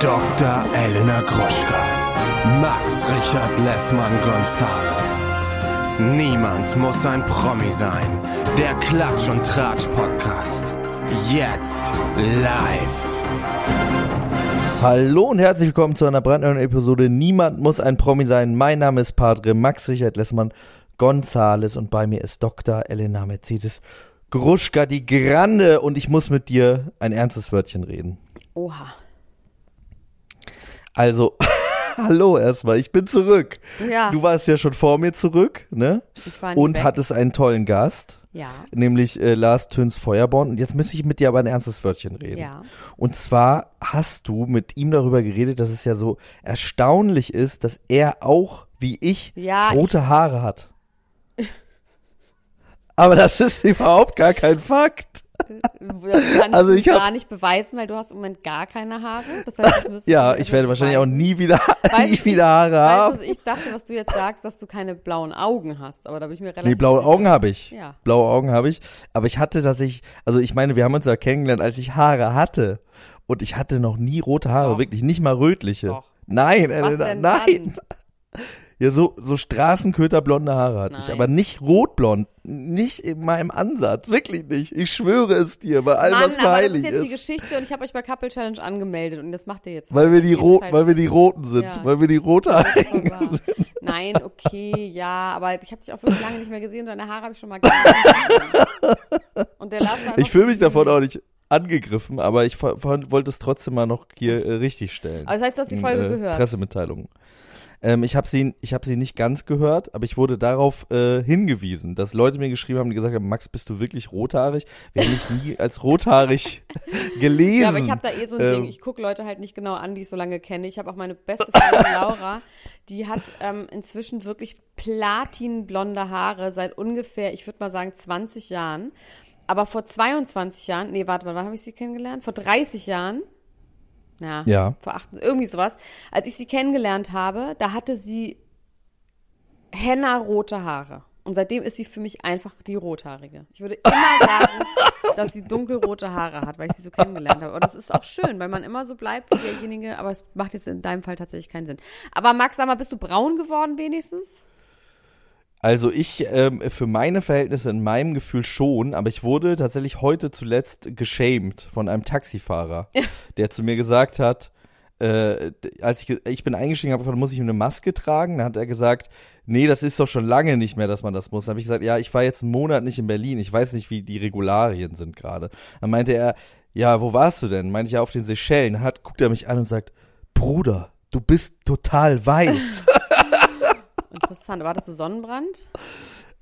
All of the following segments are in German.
Dr. Elena Gruschka. Max Richard Lessmann Gonzales. Niemand muss ein Promi sein. Der Klatsch und Tratsch Podcast. Jetzt live. Hallo und herzlich willkommen zu einer brandneuen Episode Niemand muss ein Promi sein. Mein Name ist Padre Max Richard Lessmann Gonzales und bei mir ist Dr. Elena Mercedes Gruschka die Grande und ich muss mit dir ein ernstes Wörtchen reden. Oha. Also, hallo erstmal, ich bin zurück. Ja. Du warst ja schon vor mir zurück, ne? Ich war nie Und weg. hattest einen tollen Gast, Ja. nämlich äh, Lars Töns Feuerborn. Und jetzt müsste ich mit dir aber ein ernstes Wörtchen reden. Ja. Und zwar hast du mit ihm darüber geredet, dass es ja so erstaunlich ist, dass er auch, wie ich, Ja, rote Haare hat. Aber das ist überhaupt gar kein Fakt. Das Also ich hab- gar nicht beweisen, weil du hast im Moment gar keine Haare. Das heißt, das Ja, ich werde wahrscheinlich auch beweisen. nie wieder, Weißt nie wieder Haare haben. was ich dachte, was du jetzt sagst, dass du keine blauen Augen hast. Aber da bin ich mir relativ Nee, blaue sicher. Augen habe ich. Ja. Blaue Augen habe ich. Aber ich hatte tatsächlich, also ich meine, wir haben uns ja kennengelernt, als ich Haare hatte. Und ich hatte noch nie rote Haare, Doch. wirklich, nicht mal rötliche. Doch. Nein, Was Elena, denn nein. dann? Ja, so, so Straßenköterblonde Haare hatte ich, Nein. aber nicht rotblond. Nicht in meinem Ansatz, wirklich nicht. Ich schwöre es dir, bei allem, Mann, was aber das heilig ist jetzt die ist. Geschichte und ich habe euch bei Couple Challenge angemeldet und das macht ihr jetzt. Weil halt. wir die rot, halt- weil wir die Roten sind, Ja. weil wir die Rothaarigen Das sind. Nein, okay, ja, aber ich habe dich auch wirklich lange nicht mehr gesehen und deine Haare habe ich schon mal gesehen. Und der Lars war Ich fühle mich davon auch nicht angegriffen, aber ich wollte es trotzdem mal noch hier äh, richtig stellen. Aber das heißt, du hast die In, Folge äh, gehört. Pressemitteilung. Ähm, ich habe sie, ich habe sie nicht ganz gehört, aber ich wurde darauf äh, hingewiesen, dass Leute mir geschrieben haben, die gesagt haben, Max, bist du wirklich rothaarig? Wir haben dich nie als rothaarig gelesen. Ja, aber ich habe da eh so ein Ähm, Ding. Ich gucke Leute halt nicht genau an, die ich so lange kenne. Ich habe auch meine beste Freundin Laura, die hat ähm, inzwischen wirklich platinblonde Haare seit ungefähr, ich würde mal sagen, 20 Jahren. Aber vor 22 Jahren, nee, warte mal, wann habe ich sie kennengelernt? Vor 30 Jahren. Ja, Ja. vor acht, irgendwie sowas. Als ich sie kennengelernt habe, da hatte sie henna-rote Haare. Und seitdem ist sie für mich einfach die Rothaarige. Ich würde immer sagen, dass sie dunkelrote Haare hat, weil ich sie so kennengelernt habe. Und das ist auch schön, weil man immer so bleibt wie derjenige, aber es macht jetzt in deinem Fall tatsächlich keinen Sinn. Aber Max, sag mal, bist du braun geworden wenigstens? Also ich ähm, für meine Verhältnisse in meinem Gefühl schon, aber ich wurde tatsächlich heute zuletzt geschämt von einem Taxifahrer, der zu mir gesagt hat, äh, als ich, ich bin eingestiegen habe, gefragt, muss ich eine Maske tragen? Dann hat er gesagt, nee, das ist doch schon lange nicht mehr, dass man das muss. Dann habe ich gesagt, ja, ich war jetzt einen Monat nicht in Berlin, ich weiß nicht, wie die Regularien sind gerade. Dann meinte er, ja, wo warst du denn? Meinte ich ja auf den Seychellen. Dann hat, guckt er mich an und sagt, Bruder, du bist total weiß. Interessant. Aber hattest du Sonnenbrand?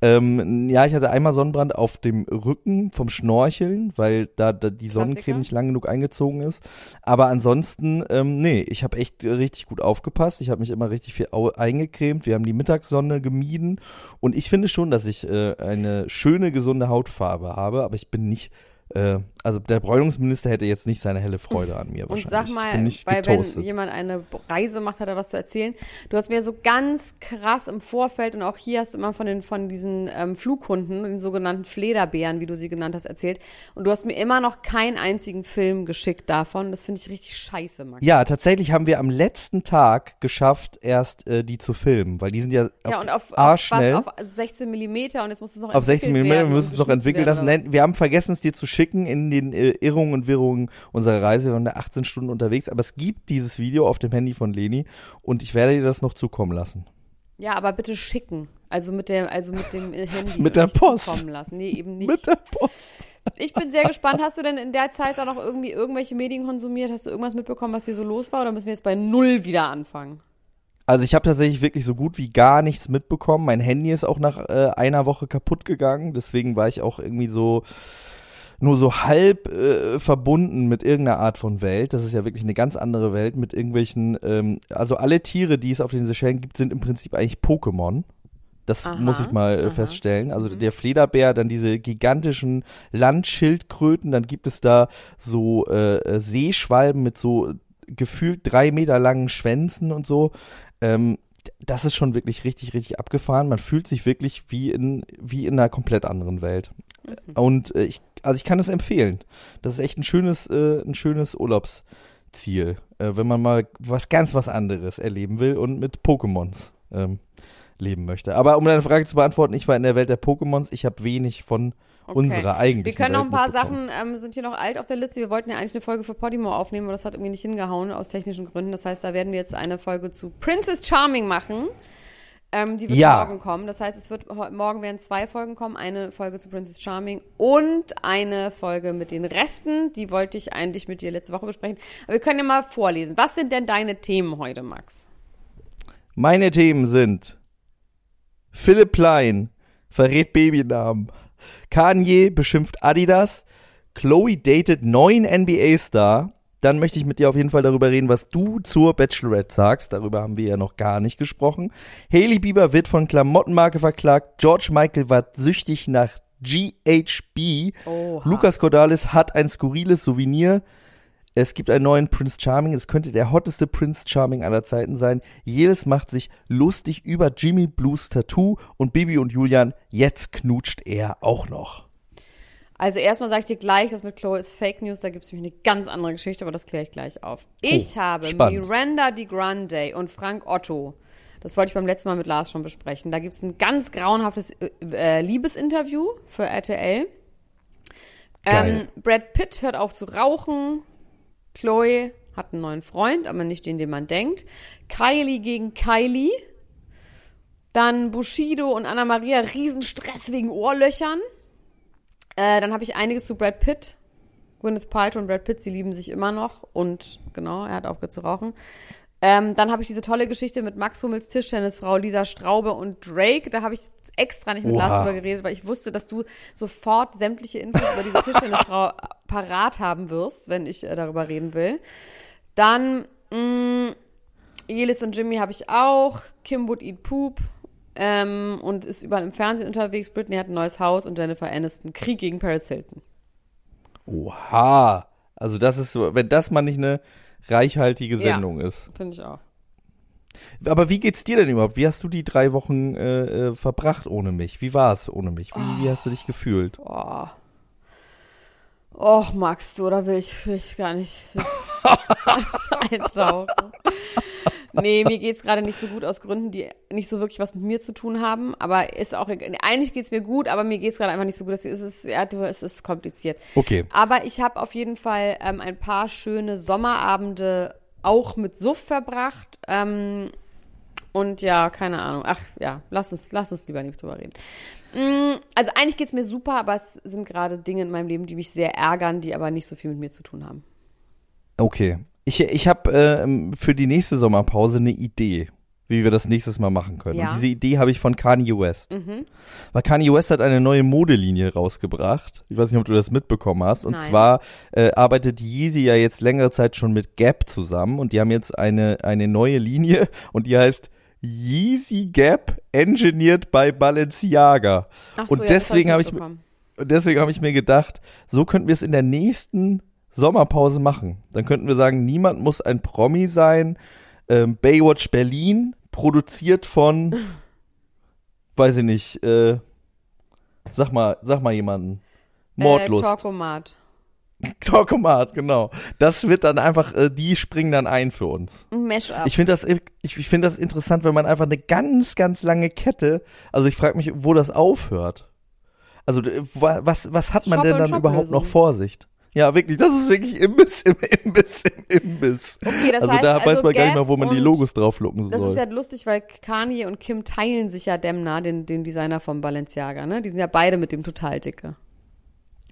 Ähm, ja, ich hatte einmal Sonnenbrand auf dem Rücken vom Schnorcheln, weil da, da die Sonnencreme nicht lang genug eingezogen ist. Aber ansonsten, ähm, nee, ich habe echt richtig gut aufgepasst. Ich habe mich immer richtig viel eingecremt. Wir haben die Mittagssonne gemieden. Und ich finde schon, dass ich äh, eine schöne, gesunde Hautfarbe habe, aber ich bin nicht. Äh, also der Bräunungsminister hätte jetzt nicht seine helle Freude an mir Und wahrscheinlich. sag ich mal, weil getoastet. wenn jemand eine Reise macht, hat er was zu erzählen. Du hast mir so ganz krass im Vorfeld und auch hier hast du immer von den von diesen ähm, Flughunden, den sogenannten Flederbären, wie du sie genannt hast, erzählt. Und du hast mir immer noch keinen einzigen Film geschickt davon. Das finde ich richtig scheiße, Max. Ja, tatsächlich haben wir am letzten Tag geschafft, erst äh, die zu filmen, weil die sind ja, Ja, und auf, auf was? Auf 16 Millimeter und jetzt muss es noch Auf 16 entwickelt mm, werden wir und müssen es noch entwickeln lassen. Nein, wir haben vergessen, es dir zu schicken in den äh, Irrungen und Wirrungen unserer Reise. Wir waren da 18 Stunden unterwegs, aber es gibt dieses Video auf dem Handy von Leni und ich werde dir das noch zukommen lassen. Ja, aber bitte schicken. Also mit der, also mit dem äh, Handy. Mit der Post. zukommen lassen. Nee, eben nicht. Mit der Post. Ich bin sehr gespannt. Hast du denn in der Zeit da noch irgendwie irgendwelche Medien konsumiert? Hast du irgendwas mitbekommen, was hier so los war? Oder müssen wir jetzt bei Null wieder anfangen? Also ich habe tatsächlich wirklich so gut wie gar nichts mitbekommen. Mein Handy ist auch nach äh, einer Woche kaputt gegangen. Deswegen war ich auch irgendwie so nur so halb äh, verbunden mit irgendeiner Art von Welt. Das ist ja wirklich eine ganz andere Welt mit irgendwelchen, ähm, also alle Tiere, die es auf den Seychellen gibt, sind im Prinzip eigentlich Pokémon. Das Aha, muss ich mal äh, aha. feststellen. Also der Flederbär, dann diese gigantischen Landschildkröten, dann gibt es da so äh, äh, Seeschwalben mit so gefühlt drei Meter langen Schwänzen und so. Ähm, das ist schon wirklich richtig, richtig abgefahren. Man fühlt sich wirklich wie in, wie in einer komplett anderen Welt. Und äh, ich, also ich kann es empfehlen. Das ist echt ein schönes, äh, ein schönes Urlaubsziel Ziel, äh, wenn man mal was ganz was anderes erleben will und mit Pokémons ähm, leben möchte. Aber um deine Frage zu beantworten, ich war in der Welt der Pokémons, ich habe wenig von Okay. unserer eigentlichen Wir können noch ein paar. Sachen, ähm, sind hier noch alt auf der Liste. Wir wollten ja eigentlich eine Folge für Podimo aufnehmen, aber das hat irgendwie nicht hingehauen aus technischen Gründen. Das heißt, da werden wir jetzt eine Folge zu Princess Charming machen. Ähm, die wird Ja. morgen kommen. Das heißt, es wird morgen werden zwei Folgen kommen. Eine Folge zu Princess Charming und eine Folge mit den Resten. Die wollte ich eigentlich mit dir letzte Woche besprechen. Aber wir können ja mal vorlesen. Was sind denn deine Themen heute, Max? Meine Themen sind Philipp Plein verrät Babynamen, Kanye beschimpft Adidas, Chloe datet neuen NBA-Star. Dann möchte ich mit dir auf jeden Fall darüber reden, was du zur Bachelorette sagst. Darüber haben wir ja noch gar nicht gesprochen. Hailey Bieber wird von Klamottenmarke verklagt. George Michael war süchtig nach GHB. Oha. Lukas Cordalis hat ein skurriles Souvenir. Es gibt einen neuen Prince Charming. Es könnte der hotteste Prince Charming aller Zeiten sein. Jedes macht sich lustig über Jimmy Blues Tattoo und Bibi und Julian. Jetzt knutscht er auch noch. Also erstmal sage ich dir gleich, das mit Chloe ist Fake News, da gibt es nämlich eine ganz andere Geschichte, aber das kläre ich gleich auf. Ich habe spannend. Miranda Di Grande und Frank Otto. Das wollte ich beim letzten Mal mit Lars schon besprechen. Da gibt es ein ganz grauenhaftes äh, äh, Liebesinterview für RTL. Ähm, Brad Pitt hört auf zu rauchen. Chloe hat einen neuen Freund, aber nicht den, den man denkt. Kylie gegen Kylie. Dann Bushido und Anna Maria, Riesenstress wegen Ohrlöchern. Äh, dann habe ich einiges zu Brad Pitt. Gwyneth Paltrow und Brad Pitt, sie lieben sich immer noch. Und genau, er hat aufgehört zu rauchen. Ähm, dann habe ich diese tolle Geschichte mit Max Hummels Tischtennisfrau Lisa Straube und Drake. Da habe ich extra nicht mit Oha. Lars drüber geredet, weil ich wusste, dass du sofort sämtliche Infos über diese Tischtennisfrau parat haben wirst, wenn ich äh, darüber reden will. Dann mh, Jelis und Jimmy habe ich auch. Kim would eat poop. Ähm, und ist überall im Fernsehen unterwegs. Britney hat ein neues Haus und Jennifer Aniston. Krieg gegen Paris Hilton. Oha. Also das ist so, wenn das mal nicht eine reichhaltige Ja. Sendung ist. Finde ich auch. Aber wie geht's dir denn überhaupt? Wie hast du die drei Wochen äh, äh, verbracht ohne mich? Wie war es ohne mich? Wie, wie hast du dich gefühlt? Oh. Och, magst du, oder will ich, will ich gar nicht eintauchen? Nee, mir geht's gerade nicht so gut aus Gründen, die nicht so wirklich was mit mir zu tun haben. Aber ist auch, eigentlich geht's mir gut, aber mir geht's gerade einfach nicht so gut. Es ist, ja, du, es ist kompliziert. Okay. Aber ich habe auf jeden Fall ähm, ein paar schöne Sommerabende auch mit Suff verbracht. Ähm, und ja, keine Ahnung. Ach ja, lass uns, lass uns lieber nicht drüber reden. Mm, Also eigentlich geht's mir super, aber es sind gerade Dinge in meinem Leben, die mich sehr ärgern, die aber nicht so viel mit mir zu tun haben. Okay. Ich, ich habe ähm, für die nächste Sommerpause eine Idee, wie wir das nächstes Mal machen können. Ja. Mhm. Und diese Idee habe ich von Kanye West. Weil Kanye West hat eine neue Modelinie rausgebracht. Ich weiß nicht, ob du das mitbekommen hast. Und Nein. zwar äh, arbeitet Yeezy ja jetzt längere Zeit schon mit Gap zusammen und die haben jetzt eine, eine neue Linie und die heißt Yeezy Gap Engineered by Balenciaga. Ach Und ja, deswegen habe ich habe ich mir gedacht, so könnten wir es in der nächsten Sommerpause machen. Dann könnten wir sagen, niemand muss ein Promi sein. Ähm, Baywatch Berlin, produziert von, weiß ich nicht, äh, sag mal, sag mal jemanden. Mordlust. Äh, Talkomat. Talkomat, genau. Das wird dann einfach, äh, die springen dann ein für uns. Mashup. Ich finde das, ich, ich finde das interessant, wenn man einfach eine ganz, ganz lange Kette, also ich frage mich, wo das aufhört. Also wa- was, was hat man Shop- denn dann überhaupt noch vor sich? Ja, wirklich, das ist wirklich Imbiss im Imbiss im Imbiss. Okay, das also heißt, da also weiß man gar nicht Gap mal, wo man die Logos drauflocken Das soll. ist ja lustig, weil Kanye und Kim teilen sich ja Demna, den, den Designer vom Balenciaga, ne? Die sind ja beide mit dem total dicke.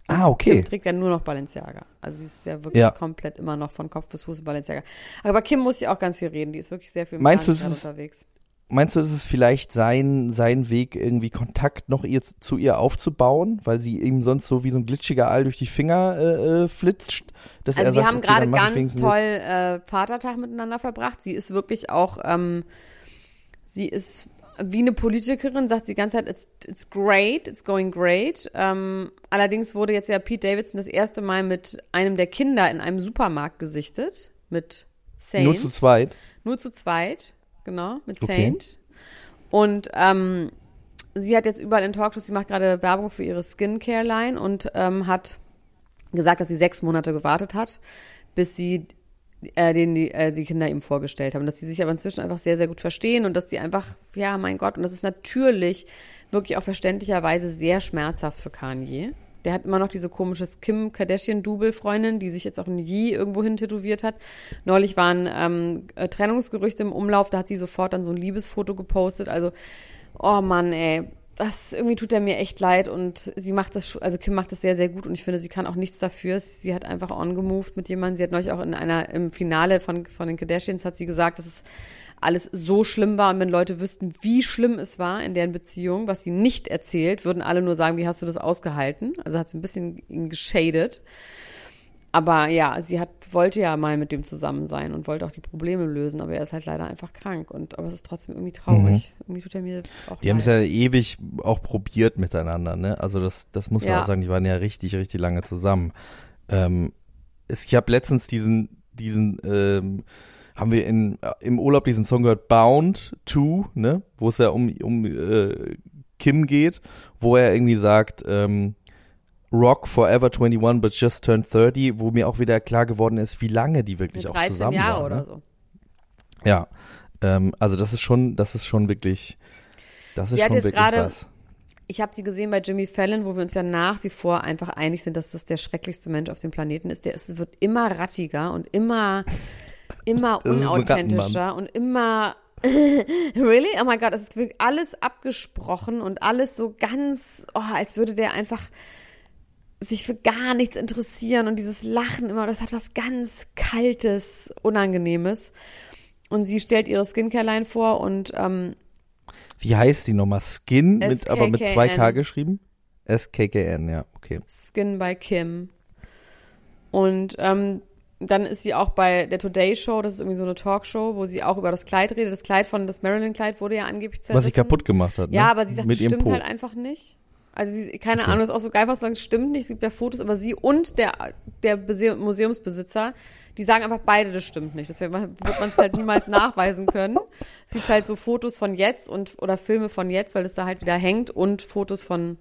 ah, okay. Kim trägt ja nur noch Balenciaga. Also sie ist ja wirklich Ja. komplett immer noch von Kopf bis Fuß Balenciaga. Aber Kim muss ja auch ganz viel reden. Die ist wirklich sehr viel im Meinst du, unterwegs. Meinst du, ist es vielleicht sein, sein Weg, irgendwie Kontakt noch ihr, zu ihr aufzubauen, weil sie ihm sonst so wie so ein glitschiger Aal durch die Finger äh, äh, flitscht? Dass Also er die sagt, haben okay, gerade ganz toll äh, Vatertag miteinander verbracht. Sie ist wirklich auch, ähm, sie ist wie eine Politikerin, sagt sie die ganze Zeit, it's, it's great, it's going great. Ähm, allerdings wurde jetzt ja Pete Davidson das erste Mal mit einem der Kinder in einem Supermarkt gesichtet, mit Saint. Nur zu zweit. Nur zu zweit, genau, mit Okay. Saint. Und ähm, sie hat jetzt überall in Talkshows, sie macht gerade Werbung für ihre Skincare-Line und ähm, hat gesagt, dass sie sechs Monate gewartet hat, bis sie äh, den die, äh, die Kinder ihm vorgestellt haben. Dass sie sich aber inzwischen einfach sehr, sehr gut verstehen und dass die einfach, ja, mein Gott, und das ist natürlich wirklich auch verständlicherweise sehr schmerzhaft für Kanye. Der hat immer noch diese komische Kim Kardashian-Double-Freundin, die sich jetzt auch ein Yi irgendwo hin tätowiert hat. Neulich waren ähm, äh, Trennungsgerüchte im Umlauf, da hat sie sofort dann so ein Liebesfoto gepostet. Also, oh Mann, ey, das irgendwie tut er mir echt leid und sie macht das, also Kim macht das sehr, sehr gut und ich finde, sie kann auch nichts dafür. Sie hat einfach on gemoved mit jemandem. Sie hat neulich auch in einer, im Finale von, von den Kardashians hat sie gesagt, dass es alles so schlimm war und wenn Leute wüssten, wie schlimm es war in deren Beziehung, was sie nicht erzählt, würden alle nur sagen, wie hast du das ausgehalten? Also hat sie ein bisschen ihn geschadet. Aber ja, sie hat, wollte ja mal mit dem zusammen sein und wollte auch die Probleme lösen, aber er ist halt leider einfach krank. Und aber es ist trotzdem irgendwie traurig. Mhm. Irgendwie tut er mir auch. Die haben es ja ewig auch probiert miteinander, ne? Also das, das muss man ja. auch sagen, die waren ja richtig, richtig lange zusammen. Ähm, es, ich habe letztens diesen, diesen, ähm, haben wir in, im Urlaub diesen Song gehört, Bound to, ne? Wo es ja um, um äh, Kim geht, wo er irgendwie sagt, ähm, Rock Forever 21 but just turned 30, wo mir auch wieder klar geworden ist, wie lange die wirklich auch zusammen Jahre waren. Ne? Oder so. Ja, ähm, also das ist schon, das ist schon wirklich, das sie ist schon wirklich grade, was. Ich habe sie gesehen bei Jimmy Fallon, wo wir uns ja nach wie vor einfach einig sind, dass das der schrecklichste Mensch auf dem Planeten ist. Der ist, wird immer rattiger und immer, immer unauthentischer und immer really? Oh mein Gott, es ist wirklich alles abgesprochen und alles so ganz, oh, als würde der einfach sich für gar nichts interessieren und dieses Lachen immer, das hat was ganz Kaltes, Unangenehmes. Und sie stellt ihre Skincare-Line vor und ähm, Wie heißt die nochmal? Skin, mit, aber mit zwei K geschrieben? S-K-K-N, ja, okay. Skin by Kim. Und ähm, dann ist sie auch bei der Today Show, das ist irgendwie so eine Talkshow, wo sie auch über das Kleid redet. Das Kleid von, das Marilyn-Kleid wurde ja angeblich zerrissen. Was sie kaputt gemacht hat, ne? Ja, aber sie sagt, Mit das stimmt halt einfach nicht. Also sie, keine okay. Ahnung, ist auch so geil, was sagen, stimmt nicht, es gibt ja Fotos, aber sie und der, der Museumsbesitzer, die sagen einfach beide, das stimmt nicht. Deswegen wird man es halt niemals nachweisen können. Es gibt halt so Fotos von jetzt und oder Filme von jetzt, weil es da halt wieder hängt und Fotos von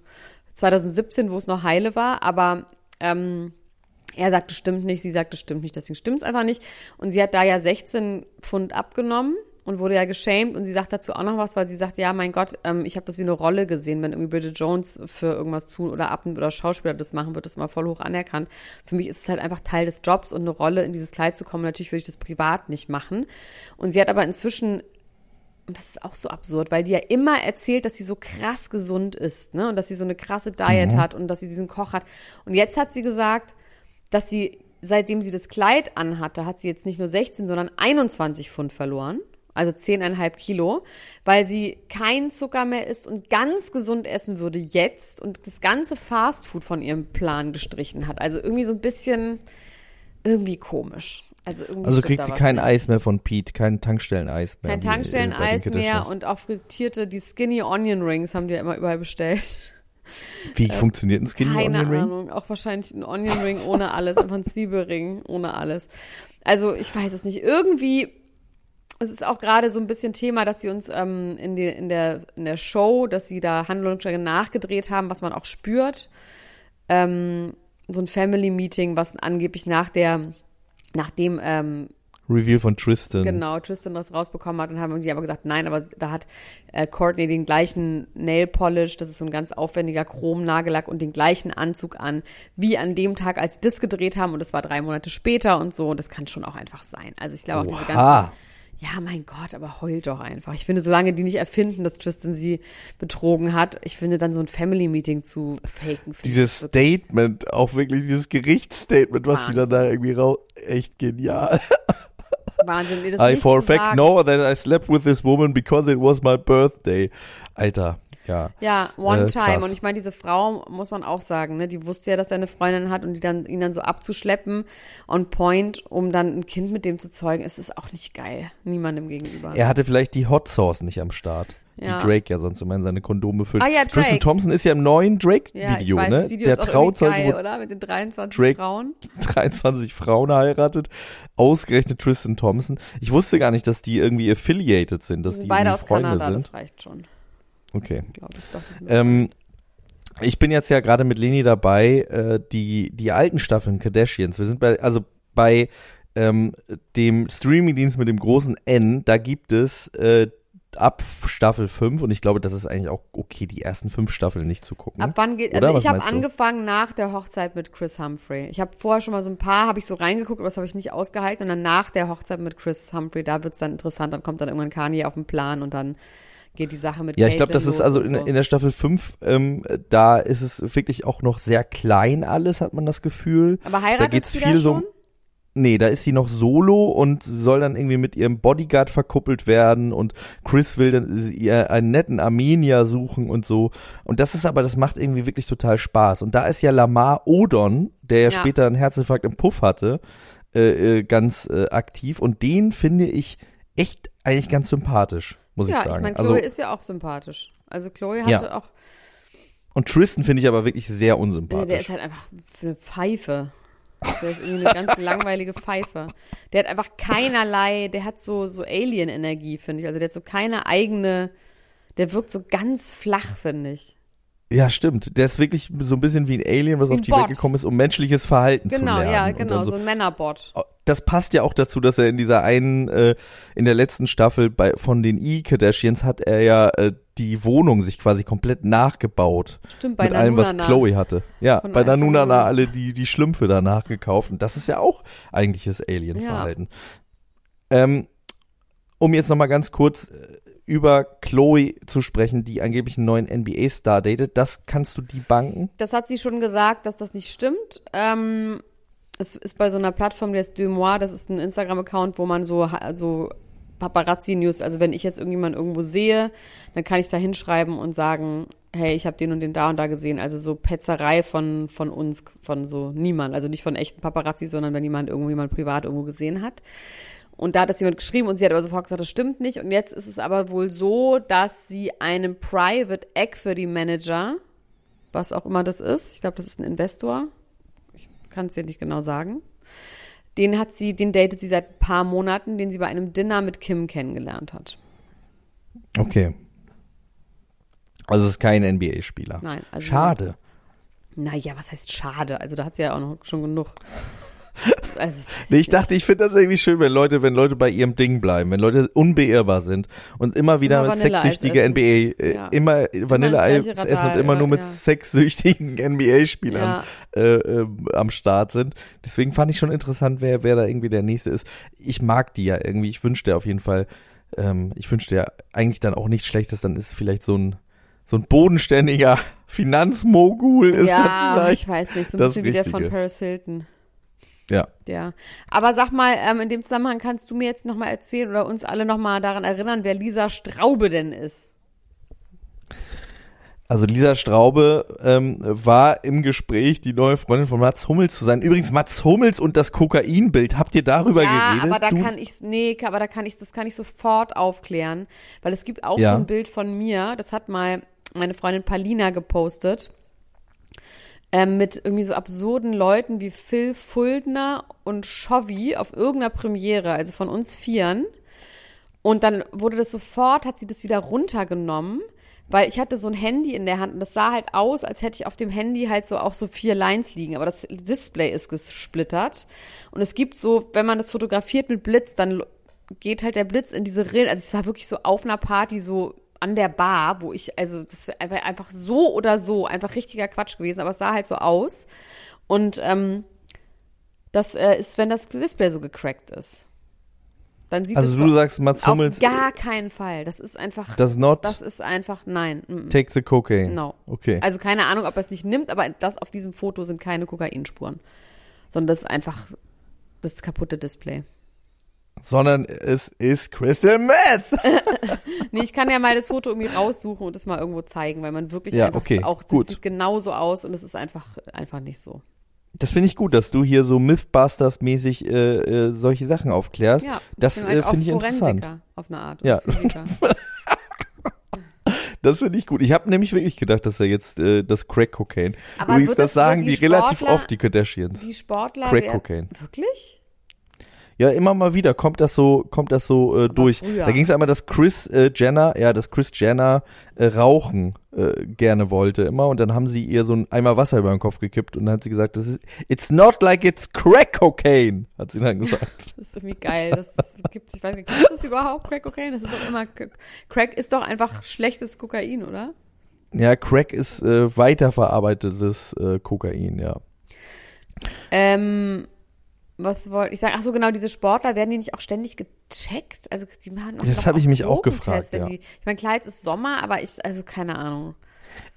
2017, wo es noch heile war, aber ähm, er sagt, das stimmt nicht, sie sagt, das stimmt nicht, deswegen stimmt es einfach nicht. Und sie hat da ja 16 Pfund abgenommen und wurde ja geschämt und sie sagt dazu auch noch was, weil sie sagt, ja, mein Gott, ähm, ich habe das wie eine Rolle gesehen, wenn irgendwie Bridget Jones für irgendwas tun oder ab oder Schauspieler das machen, wird das mal voll hoch anerkannt. Für mich ist es halt einfach Teil des Jobs und eine Rolle in dieses Kleid zu kommen. Natürlich würde ich das privat nicht machen. Und sie hat aber inzwischen und das ist auch so absurd, weil die ja immer erzählt, dass sie so krass gesund ist, ne? Und dass sie so eine krasse Diet mhm. hat und dass sie diesen Koch hat. Und jetzt hat sie gesagt, dass sie, seitdem sie das Kleid anhatte, hat sie jetzt nicht nur 16, sondern 21 Pfund verloren also 10,5 Kilo, weil sie kein Zucker mehr isst und ganz gesund essen würde jetzt und das ganze Fastfood von ihrem Plan gestrichen hat. Also irgendwie so ein bisschen irgendwie komisch. Also, irgendwie also kriegt sie kein nicht. Eis mehr von Pete, kein Tankstellen-Eis mehr. Kein Tankstellen-Eis mehr und auch frittierte, die Skinny Onion Rings haben die ja immer überall bestellt. Wie äh, funktioniert ein Skinny Onion Ring? Keine Ahnung, auch wahrscheinlich ein Onion Ring ohne alles, einfach ein Zwiebelring ohne alles. Also ich weiß es nicht. Irgendwie es ist auch gerade so ein bisschen Thema, dass sie uns ähm, in, die, in, der, in der Show, dass sie da Handlungsstränge nachgedreht haben, was man auch spürt. Ähm, so ein Family-Meeting, was angeblich nach der, nach dem ähm, Review von Tristan. Genau, Tristan das rausbekommen hat. Und haben sie aber gesagt, nein, aber da hat äh, Courtney den gleichen Nail Polish, das ist so ein ganz aufwendiger Chrom-Nagellack und den gleichen Anzug an, wie an dem Tag, als sie das gedreht haben. Und das war drei Monate später und so. Und das kann schon auch einfach sein. Also ich glaube auch diese ganzen ja, mein Gott, aber heult doch einfach. Ich finde, solange die nicht erfinden, dass Tristan sie betrogen hat, ich finde dann so ein Family-Meeting zu faken. Dieses Statement, auch wirklich dieses Gerichtsstatement, was Wahnsinn. die dann da irgendwie raus, echt genial. Wahnsinn, nee, das I for a fact know that I slept with this woman because it was my birthday. Alter, ja. Ja, one äh, time. Und ich meine, diese Frau, muss man auch sagen, ne, die wusste ja, dass er eine Freundin hat und die dann, ihn dann so abzuschleppen on point, um dann ein Kind mit dem zu zeugen, ist es auch nicht geil. Niemandem gegenüber. Er hatte vielleicht die Hot Sauce nicht am Start. Ja. Die Drake ja sonst immer in seine Kondome füllt. Ah ja, Drake. Tristan Thompson ist ja im neuen Drake-Video, ja, ne? Video Der ist auch geil, oder? Mit den 23 Drake Frauen. 23 Frauen heiratet. Ausgerechnet Tristan Thompson. Ich wusste gar nicht, dass die irgendwie affiliated sind, dass die, die beide aus Freunde Kanada, sind. das reicht schon. Okay. Ich, doch, ähm, ich bin jetzt ja gerade mit Leni dabei, äh, die, die alten Staffeln Kardashians. Wir sind bei, also bei ähm, dem Streamingdienst mit dem großen N, da gibt es äh, ab Staffel 5 und ich glaube, das ist eigentlich auch okay, die ersten fünf Staffeln nicht zu gucken. Ab wann geht, Oder? also Was ich habe angefangen nach der Hochzeit mit Chris Humphrey. Ich habe vorher schon mal so ein paar, habe ich so reingeguckt, aber das habe ich nicht ausgehalten. Und dann nach der Hochzeit mit Chris Humphrey, da wird's dann interessant. Dann kommt dann irgendwann Kanye auf den Plan und dann geht die Sache mit Ja, ich glaube, das ist also in, so. in der Staffel 5, ähm, da ist es wirklich auch noch sehr klein alles, hat man das Gefühl. Aber heiratet geht's sie viel da so- schon? Nee, da ist sie noch solo und soll dann irgendwie mit ihrem Bodyguard verkuppelt werden und Chris will dann ihr einen netten Armenier suchen und so. Und das ist aber, das macht irgendwie wirklich total Spaß. Und da ist ja Lamar Odon, der ja, Ja. später einen Herzinfarkt im Puff hatte, äh, äh, ganz äh, aktiv. Und den finde ich echt eigentlich ganz sympathisch, muss ich Ja, sagen. ich meine, also, Chloe ist ja auch sympathisch. Also Chloe hatte Ja. auch, und Tristan finde ich aber wirklich sehr unsympathisch. der ist halt einfach für eine Pfeife. Der ist irgendwie eine ganz langweilige Pfeife. Der hat einfach keinerlei, der hat so, so Alien-Energie, finde ich. Also der hat so keine eigene, der wirkt so ganz flach, finde ich. Ja, stimmt. Der ist wirklich so ein bisschen wie ein Alien, was Wie auf die Welt Bot. gekommen ist, um menschliches Verhalten zu Genau, lernen. ja, Und genau, dann so ein Männerbot. Das passt ja auch dazu, dass er in dieser einen, äh, in der letzten Staffel bei, von den E-Kardashians hat er ja äh, die Wohnung sich quasi komplett nachgebaut. Stimmt, bei mit allem, was. Chloe hatte. Ja, bei Nanunana alle die, die Schlümpfe da nachgekauft. Und das ist ja auch eigentliches Alien-Verhalten. Ähm, um jetzt nochmal ganz kurz äh, über Chloe zu sprechen, die angeblich einen neuen NBA-Star datet, das kannst du die banken? Das hat sie schon gesagt, dass das nicht stimmt. Ähm, es ist bei so einer Plattform, der ist Deux Mois, das ist ein Instagram-Account, wo man so, also Paparazzi-News, also wenn ich jetzt irgendjemanden irgendwo sehe, dann kann ich da hinschreiben und sagen, hey, ich habe den und den da und da gesehen. Also so Petzerei von, von uns, von so niemand. Also nicht von echten Paparazzi, sondern wenn jemand irgendwo jemand privat irgendwo gesehen hat. Und da hat das jemand geschrieben und sie hat aber sofort gesagt, das stimmt nicht. Und jetzt ist es aber wohl so, dass sie einem Private Equity Manager, was auch immer das ist, ich glaube, das ist ein Investor, kann es dir nicht genau sagen, den hat sie, den datet sie seit ein paar Monaten, den sie bei einem Dinner mit Kim kennengelernt hat. Okay. Also es ist kein NBA-Spieler. Nein, also Schade. Naja, was heißt schade? Also da hat sie ja auch noch schon genug. Also, Nee, ich dachte, ich finde das irgendwie schön, wenn Leute, wenn Leute bei ihrem Ding bleiben, wenn Leute unbeirrbar sind und immer wieder Immer mit sexsüchtige. NBA, äh, Ja. immer Vanilleeis essen und immer nur mit ja. sexsüchtigen NBA-Spielern Ja. äh, äh, am Start sind. Deswegen fand ich schon interessant, wer, wer da irgendwie der Nächste ist. Ich mag die ja irgendwie. Ich wünschte auf jeden Fall, ähm, ich wünschte ja eigentlich dann auch nichts Schlechtes, dann ist vielleicht so ein so ein bodenständiger Finanzmogul ist ja, vielleicht ich weiß nicht, so ein bisschen wie der von. Paris Hilton. Ja. Ja. Aber sag mal, ähm, in dem Zusammenhang kannst du mir jetzt nochmal erzählen oder uns alle nochmal daran erinnern, wer Lisa Straube denn ist. Also Lisa Straube ähm, war im Gespräch, die neue Freundin von Mats Hummels zu sein. Übrigens Mats Hummels und das Kokainbild. Habt ihr darüber ja, geredet? aber da du? kann ich, nee, aber da kann ich, das kann ich sofort aufklären, weil es gibt auch Ja. so ein Bild von mir, das hat mal meine Freundin Palina gepostet, ähm, mit irgendwie so absurden Leuten wie Phil Fuldner und Chovy auf irgendeiner Premiere, also von uns Vieren. Und dann wurde das sofort, hat sie das wieder runtergenommen, weil ich hatte so ein Handy in der Hand und das sah halt aus, als hätte ich auf dem Handy halt so auch so vier Lines liegen, aber das Display ist gesplittert. Und es gibt so, wenn man das fotografiert mit Blitz, dann geht halt der Blitz in diese Rillen. Also es war wirklich so auf einer Party so an der Bar, wo ich, also das wäre einfach, so oder so, einfach richtiger Quatsch gewesen, aber es sah halt so aus. Und ähm, das äh, ist, wenn das Display so gecrackt ist. Dann sieht also es du sagst Mats auf Hummels gar keinen Fall. Das ist einfach, does not das ist einfach, nein. mm, mm. take the cocaine. No. Okay. Also keine Ahnung, ob er es nicht nimmt, aber das auf diesem Foto sind keine Kokainspuren. Sondern das ist einfach das kaputte Display. Sondern es ist Crystal Meth. Nee, ich kann ja mal das Foto irgendwie raussuchen und es mal irgendwo zeigen, weil man wirklich Ja, einfach okay, auch, gut. sieht genauso aus und es ist einfach, einfach nicht so. Das finde ich gut, dass du hier so Mythbusters-mäßig äh, äh, solche Sachen aufklärst. Ja, das äh, halt auch finde ich interessant. Forensiker auf eine Art. Ja. Das finde ich gut. Ich habe nämlich wirklich gedacht, dass er jetzt äh, das Crack Cocaine. Aber wird das das- sagen die, die relativ oft, die Kardashians. Die Sportler. Crack Cocaine. Wirklich? Ja, immer mal wieder kommt das so, kommt das so äh, durch. früher. Da ging es einmal, dass Chris äh, Jenner, ja, dass Chris Jenner äh, rauchen äh, gerne wollte immer und dann haben sie ihr so ein Eimer Wasser über den Kopf gekippt und dann hat sie gesagt, das ist it's not like it's crack cocaine, hat sie dann gesagt. Das ist irgendwie geil. Das, das gibt's, ich weiß nicht, gibt es überhaupt Crack Cocaine? Das ist doch immer, Crack ist doch einfach schlechtes Kokain, oder? ja, Crack ist äh, weiterverarbeitetes äh, Kokain, ja. Ähm, was wollte ich sagen? Ach so, genau, diese Sportler werden die nicht auch ständig gecheckt? Also die machen Das habe ich mich auch gefragt, ja. Die, ich meine, klar, jetzt ist Sommer, aber ich, also keine Ahnung.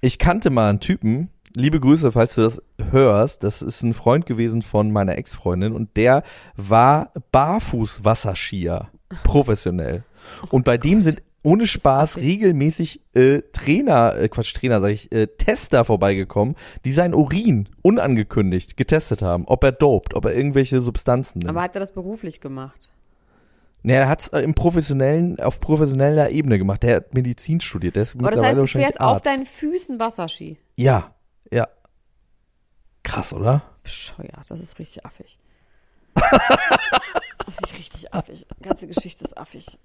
Ich kannte mal einen Typen, liebe Grüße, falls du das hörst, das ist ein Freund gewesen von meiner Ex-Freundin und der war Barfuß-Wasserskier, professionell. Und bei dem sind ohne Spaß regelmäßig äh, Trainer, äh, Quatsch, Trainer, sag ich, äh, Tester vorbeigekommen, die sein Urin unangekündigt getestet haben, ob er dopt, ob er irgendwelche Substanzen nimmt. Aber hat er das beruflich gemacht? Nee, er hat's äh, im professionellen, auf professioneller Ebene gemacht. Der hat Medizin studiert, der ist Aber das heißt, du fährst auf deinen Füßen Wasserski. Ja, ja. Krass, oder? Bescheuert, das ist richtig affig. das ist richtig affig. Die ganze Geschichte ist affig.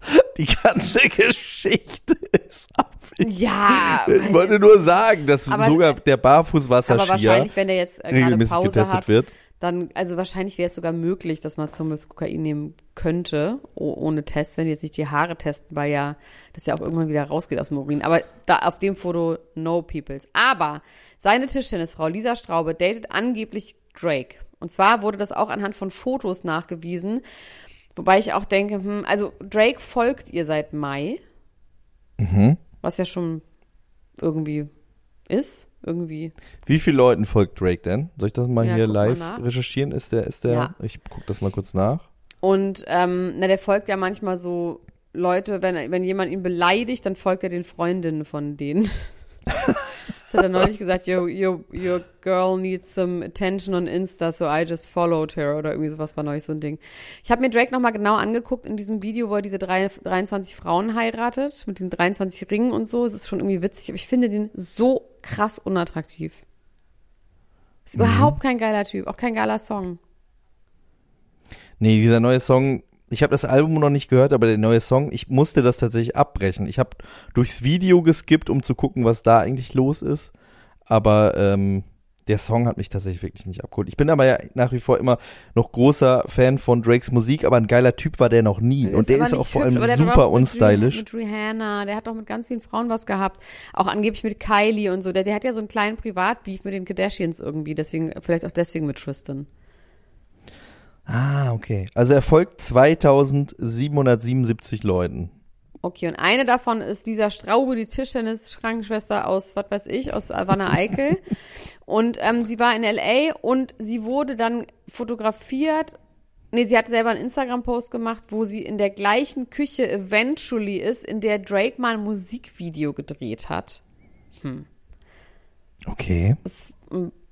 Die ganze Geschichte ist affig. Ja, Ich wollte nur sagen, dass Aber- sogar der aber Barfußwasserskier wahrscheinlich, wenn der jetzt äh, gerade regelmäßig Pause getestet hat, wird. dann, also wahrscheinlich wäre es sogar möglich, dass man zum Beispiel Kokain nehmen könnte, oh, ohne Test, wenn die jetzt nicht die Haare testen, weil ja das ja auch irgendwann wieder rausgeht aus dem Urin. Aber da auf dem Foto no peoples. Aber seine Tischtennisfrau Lisa Straube datet angeblich Drake. Und zwar wurde das auch anhand von Fotos nachgewiesen. Wobei ich auch denke, hm, also Drake folgt ihr seit Mai. Mhm. Was ja schon irgendwie ist. Irgendwie. Wie viele Leuten folgt Drake denn? Soll ich das mal Ja, hier mal live nach. recherchieren? Ist der, ist der, Ja. ich guck das mal kurz nach. Und ähm, na, der folgt ja manchmal so Leute, wenn, wenn jemand ihn beleidigt, dann folgt er den Freundinnen von denen. das hat er neulich gesagt, your, your, your girl needs some attention on Insta, so I just followed her oder irgendwie sowas war neulich so ein Ding. Ich habe mir Drake nochmal genau angeguckt in diesem Video, wo er diese drei, 23 Frauen heiratet, mit diesen 23 Ringen und so. Es ist schon irgendwie witzig, aber ich finde den so krass unattraktiv. Ist überhaupt kein geiler Typ, auch kein geiler Song. Nee, dieser neue Song, ich habe das Album noch nicht gehört, aber der neue Song, ich musste das tatsächlich abbrechen. Ich habe durchs Video geskippt, um zu gucken, was da eigentlich los ist. Aber ähm, der Song hat mich tatsächlich wirklich nicht abgeholt. Ich bin aber ja nach wie vor immer noch großer Fan von Drakes Musik, aber ein geiler Typ war der noch nie. Und der ist auch vor allem der super was mit unstylisch. Rih- Mit Rihanna, der hat doch mit ganz vielen Frauen was gehabt. Auch angeblich mit Kylie und so. Der, der hat ja so einen kleinen Privatbeef mit den Kardashians irgendwie. Deswegen, vielleicht auch deswegen mit Tristan. Ah, okay. Also er folgt 2777 Leuten. Okay, und eine davon ist Lisa Straube, die Tischtennis-Krankenschwester aus, was weiß ich, aus Wanne Eickel. und ähm, sie war in L.A. und sie wurde dann fotografiert. Nee, sie hat selber einen Instagram-Post gemacht, wo sie in der gleichen Küche eventually ist, in der Drake mal ein Musikvideo gedreht hat. Okay. es,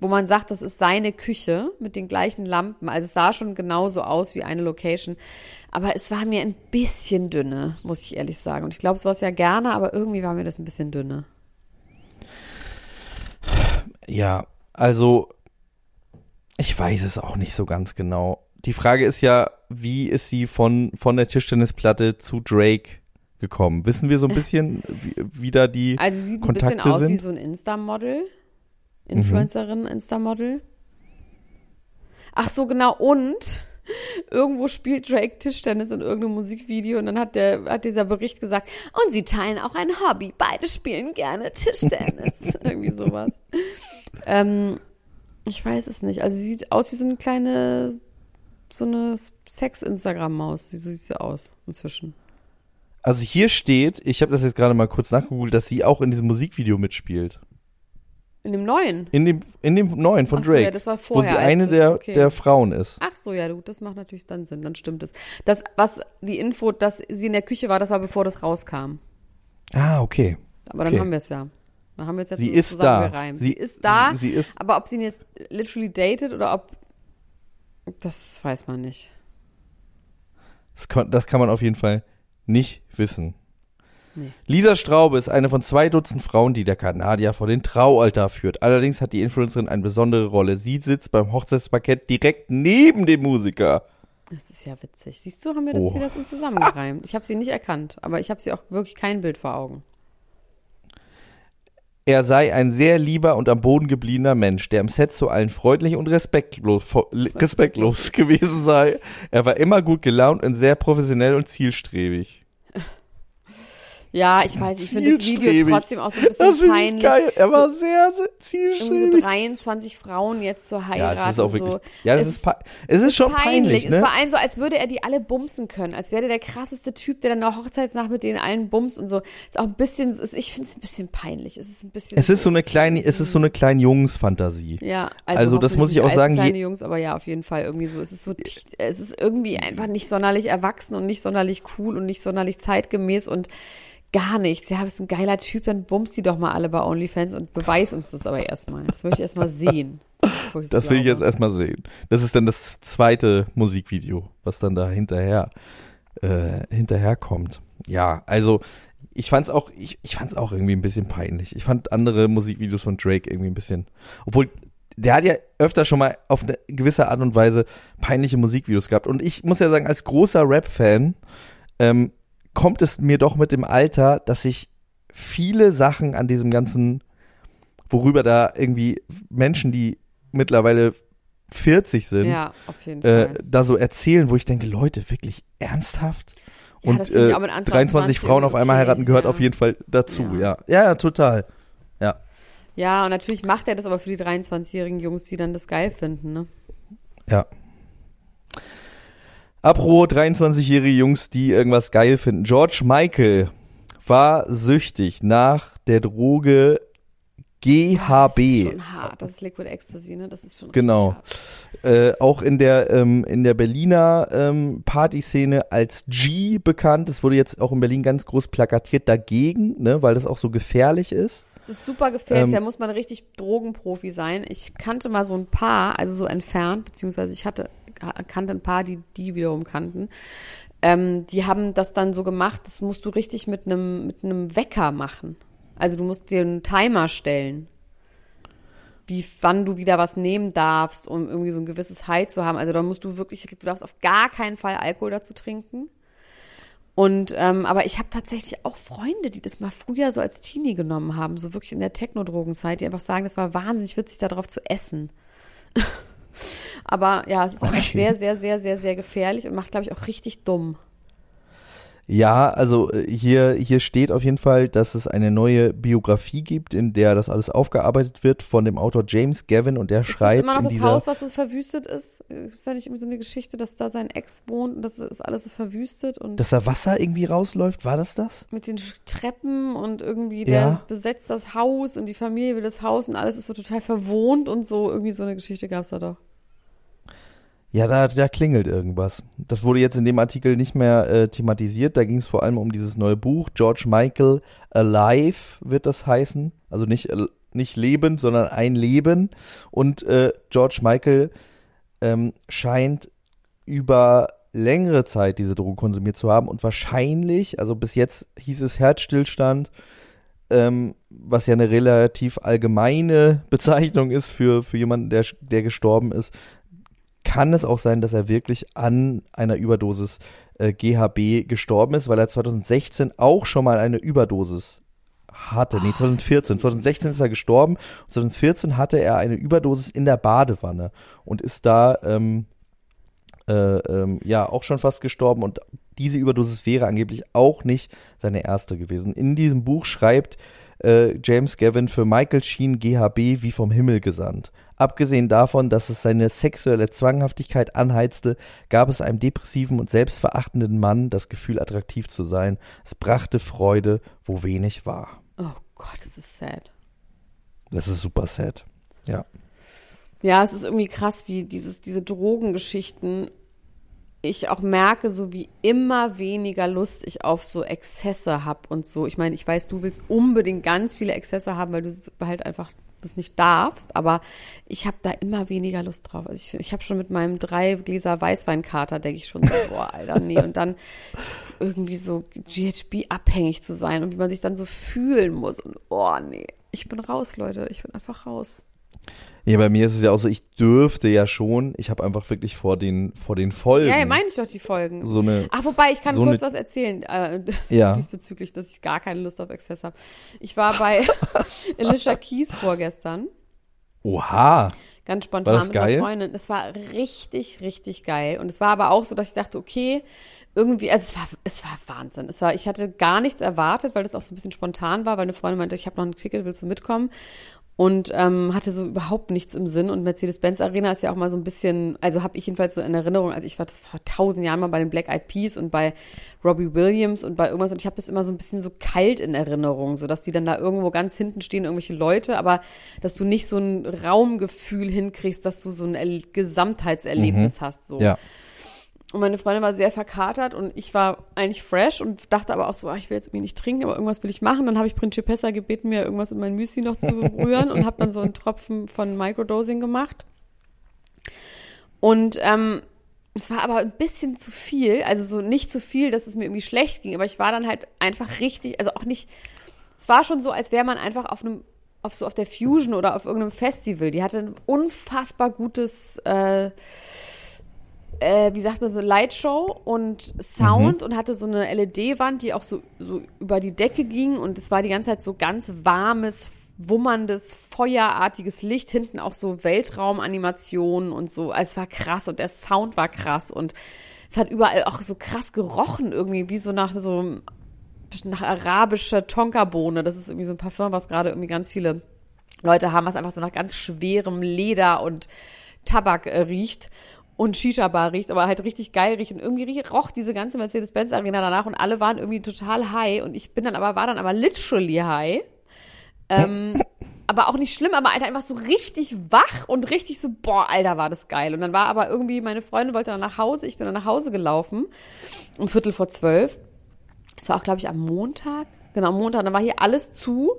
wo man sagt, das ist seine Küche mit den gleichen Lampen. Also es sah schon genauso aus wie eine Location. Aber es war mir ein bisschen dünne, muss ich ehrlich sagen. Und ich glaube, es war es ja gerne, aber irgendwie war mir das ein bisschen dünne. Ja, also ich weiß es auch nicht so ganz genau. Die Frage ist ja, wie ist sie von, von der Tischtennisplatte zu Drake gekommen? Wissen wir so ein bisschen, wie, wie da die Also sie sieht ein Kontakte bisschen aus sind? wie so ein Insta-Model. Influencerin, Insta-Model. Ach so, genau. Und irgendwo spielt Drake Tischtennis in irgendeinem Musikvideo und dann hat der hat dieser Bericht gesagt, und sie teilen auch ein Hobby. Beide spielen gerne Tischtennis. Irgendwie sowas. ähm, ich weiß es nicht. Also sie sieht aus wie so eine kleine, so eine Sex-Instagram-Maus. So sieht sie aus inzwischen. Also hier steht, ich habe das jetzt gerade mal kurz nachgegoogelt, dass sie auch in diesem Musikvideo mitspielt. In dem neuen. In dem, in dem neuen von Ach so, Drake. ja, das war wo vorher, sie als eine das- der, okay. der Frauen ist. Ach so, ja, gut, das macht natürlich dann Sinn, dann stimmt es. Das, was die Info, dass sie in der Küche war, das war bevor das rauskam. Ah, okay. Aber dann Okay. haben wir es ja. Dann haben wir es jetzt Sie ist da. Sie- Sie, ist da, sie- sie ist- aber ob sie ihn jetzt literally datet oder ob, das weiß man nicht. Das kann, das kann man auf jeden Fall nicht wissen. Nee. Lisa Straube ist eine von zwei Dutzend Frauen, die der Kanadier vor den Traualtar führt. Allerdings hat die Influencerin eine besondere Rolle. Sie sitzt beim Hochzeitsparkett direkt neben dem Musiker. Das ist ja witzig. Siehst du, haben wir das Oh. wieder zusammengereimt. Ich habe sie nicht erkannt, aber ich habe sie auch wirklich kein Bild vor Augen. Er sei ein sehr lieber und am Boden gebliebener Mensch, der im Set zu allen freundlich und respektlos, respektlos gewesen sei. Er war immer gut gelaunt und sehr professionell und zielstrebig. Ja, ich weiß, ich finde das Video Zielstrebig. trotzdem auch so ein bisschen Das peinlich. geil. Er war so, sehr, sehr irgendwie so zielstrebig. 23 Frauen jetzt zu heiraten. Ja, das ist auch wirklich. so. Ja, das Es ist, es ist schon peinlich, Es ne? war ein so, als würde er die alle bumsen können. Als wäre der der krasseste Typ, der dann nach Hochzeitsnacht mit denen allen bumst und so. Ist auch ein bisschen, ist, ich finde es ein bisschen peinlich. Es ist ein bisschen. Es ist so eine kleine, es ist so eine kleine Jungsfantasie. Ja, Also also, das muss ich auch sagen, kleine Jungs, aber ja, auf jeden Fall irgendwie so. Es ist so, es ist irgendwie einfach nicht sonderlich erwachsen und nicht sonderlich cool und nicht sonderlich zeitgemäß und gar nichts. Ja, bist ein geiler Typ, dann bummst die doch mal alle bei OnlyFans und beweis uns das aber erstmal. Das möchte ich erstmal sehen. Das will ich jetzt glaube. erstmal sehen. Das ist dann das zweite Musikvideo, was dann da hinterher, äh, hinterher kommt. Ja, also ich fand's auch, ich, ich fand's auch irgendwie ein bisschen peinlich. Ich fand andere Musikvideos von Drake irgendwie ein bisschen, obwohl der hat ja öfter schon mal auf eine gewisse Art und Weise peinliche Musikvideos gehabt. Und ich muss ja sagen, als großer Rap-Fan ähm, kommt es mir doch mit dem Alter, dass ich viele Sachen an diesem ganzen, worüber da irgendwie Menschen, die mittlerweile 40 sind, Ja, äh, da so erzählen, wo ich denke, Leute, wirklich ernsthaft? Ja, Und äh, auch mit Anfang 23 20 Frauen auf einmal okay, heiraten gehört ja. auf jeden Fall dazu, Ja. ja. Ja, ja, total. Ja. Ja, und natürlich macht er das aber für die 23-jährigen Jungs, die dann das geil finden, ne? Ja. Apro 23-jährige Jungs, die irgendwas geil finden. George Michael war süchtig nach der Droge Das ist GHB. schon hart. Das ist Liquid Ecstasy, ne? Das ist schon Genau. Äh, auch in der ähm, in der Berliner ähm, Partyszene als G bekannt. Es wurde jetzt auch in Berlin ganz groß plakatiert dagegen, ne, weil das auch so gefährlich ist. Das ist super gefährlich, Ähm, da muss man richtig Drogenprofi sein. Ich kannte mal so ein paar, also so entfernt, beziehungsweise ich hatte, kannte ein paar, die die wiederum kannten. Ähm, die haben das dann so gemacht, das musst du richtig mit einem mit Wecker machen. Also du musst dir einen Timer stellen, wie wann du wieder was nehmen darfst, um irgendwie so ein gewisses High zu haben. Also da musst du wirklich, du darfst auf gar keinen Fall Alkohol dazu trinken. Und ähm, aber ich habe tatsächlich auch Freunde, die das mal früher so als Teenie genommen haben, so wirklich in der Techno-Drogenzeit, die einfach sagen, das war wahnsinnig witzig, darauf zu essen. aber ja, es ist einfach Okay. sehr, sehr, sehr, sehr, sehr gefährlich und macht, glaube ich, auch richtig dumm. Ja, also äh, hier, hier steht auf jeden Fall, dass es eine neue Biografie gibt, in der das alles aufgearbeitet wird von dem Autor James Gavin und der Ist schreibt das immer noch das Haus, was so verwüstet ist? Ist da nicht irgendwie so eine Geschichte, dass da sein Ex wohnt und das ist alles so verwüstet und dass da Wasser irgendwie rausläuft, war das das? mit den Treppen und irgendwie der Ja. besetzt das Haus und die Familie will das Haus und alles ist so total verwohnt und so. Irgendwie so eine Geschichte gab es da doch. Ja, da, da klingelt irgendwas. Das wurde jetzt in dem Artikel nicht mehr äh, thematisiert. Da ging es vor allem um dieses neue Buch. George Michael Alive wird das heißen. Also nicht, äh, nicht lebend, sondern ein Leben. Und äh, George Michael ähm, scheint über längere Zeit diese Drogen konsumiert zu haben und wahrscheinlich, also bis jetzt hieß es Herzstillstand, ähm, was ja eine relativ allgemeine Bezeichnung ist für, für jemanden, der, der gestorben ist, kann es auch sein, dass er wirklich an einer Überdosis äh, GHB gestorben ist, weil er 2016 auch schon mal eine Überdosis hatte. Nee, 2014. 2016 ist er gestorben. 2014 hatte er eine Überdosis in der Badewanne und ist da ähm, äh, ähm, ja auch schon fast gestorben und diese Überdosis wäre angeblich auch nicht seine erste gewesen. In diesem Buch schreibt äh, James Gavin für Michael Sheen GHB wie vom Himmel gesandt. Abgesehen davon, dass es seine sexuelle Zwanghaftigkeit anheizte, gab es einem depressiven und selbstverachtenden Mann das Gefühl, attraktiv zu sein. Es brachte Freude, wo wenig war. Oh Gott, das ist sad. Das ist super sad. Ja. Ja, es ist irgendwie krass, wie dieses, diese Drogengeschichten ich auch merke, so wie immer weniger Lust ich auf so Exzesse hab und so. Ich meine, ich weiß, du willst unbedingt ganz viele Exzesse haben, weil du halt einfach das nicht darfst, aber ich habe da immer weniger Lust drauf. Also ich, ich habe schon mit meinem drei Gläser Weißweinkater, denke ich schon so, boah, Alter, nee. Und dann irgendwie so GHB abhängig zu sein und wie man sich dann so fühlen muss und oh, nee. Ich bin raus, Leute. Ich bin einfach raus. Ja, bei mir ist es ja auch so, ich dürfte ja schon, ich habe einfach wirklich vor den, vor den Folgen. Ja, ja, meine ich doch die Folgen. So eine, Ach, wobei, ich kann so kurz eine- was erzählen äh, ja. diesbezüglich, dass ich gar keine Lust auf Exzess habe. Ich war bei Alicia Keys vorgestern, Oha. ganz spontan War das mit geil? einer Freundin. Es war richtig, richtig geil. Und es war aber auch so, dass ich dachte, okay, irgendwie, also es war, es war Wahnsinn. Es war, ich hatte gar nichts erwartet, weil das auch so ein bisschen spontan war, weil eine Freundin meinte, ich habe noch ein Ticket, willst du mitkommen? Und ähm, hatte so überhaupt nichts im Sinn. Und Mercedes-Benz Arena ist ja auch mal so ein bisschen, also habe ich jedenfalls so in Erinnerung, also ich war das vor tausend Jahren mal bei den Black Eyed Peas und bei Robbie Williams und bei irgendwas und ich habe das immer so ein bisschen so kalt in Erinnerung, so dass die dann da irgendwo ganz hinten stehen, irgendwelche Leute, aber dass du nicht so ein Raumgefühl hinkriegst, dass du so ein Gesamtheitserlebnis hast. So. Ja. Und meine Freundin war sehr verkatert und ich war eigentlich fresh und dachte aber auch so, ach, ich will jetzt irgendwie nicht trinken, aber irgendwas will ich machen. Dann habe ich Principessa gebeten, mir irgendwas in mein Müsli noch zu rühren und habe dann so einen Tropfen von Microdosing gemacht. Und ähm, es war aber ein bisschen zu viel, also so nicht zu viel, dass es mir irgendwie schlecht ging, aber ich war dann halt einfach richtig, also auch nicht, es war schon so, als wäre man einfach auf einem, auf so auf der Fusion oder auf irgendeinem Festival. Die hatte ein unfassbar gutes äh, äh, wie sagt man so, Lightshow und Sound und hatte so eine LED-Wand, die auch so, so über die Decke ging und es war die ganze Zeit so ganz warmes, wummerndes, feuerartiges Licht, hinten auch so Weltraumanimationen und so. Also es war krass und der Sound war krass und es hat überall auch so krass gerochen irgendwie, wie so nach so nach arabischer Tonkabohne. Das ist irgendwie so ein Parfum, was gerade irgendwie ganz viele Leute haben, was einfach so nach ganz schwerem Leder und Tabak äh, riecht und Shisha-Bar riecht, aber halt richtig geil riecht. Und irgendwie roch diese ganze Mercedes-Benz-Arena danach und alle waren irgendwie total high. Und ich bin dann aber, war dann aber literally high. Ähm, aber auch nicht schlimm, aber Alter, einfach so richtig wach und richtig so, boah, Alter, war das geil. Und dann war aber irgendwie, meine Freundin wollte dann nach Hause, ich bin dann nach Hause gelaufen, um Viertel vor zwölf. Das war auch, glaube ich, am Montag. Genau, am Montag. Dann war hier alles zu.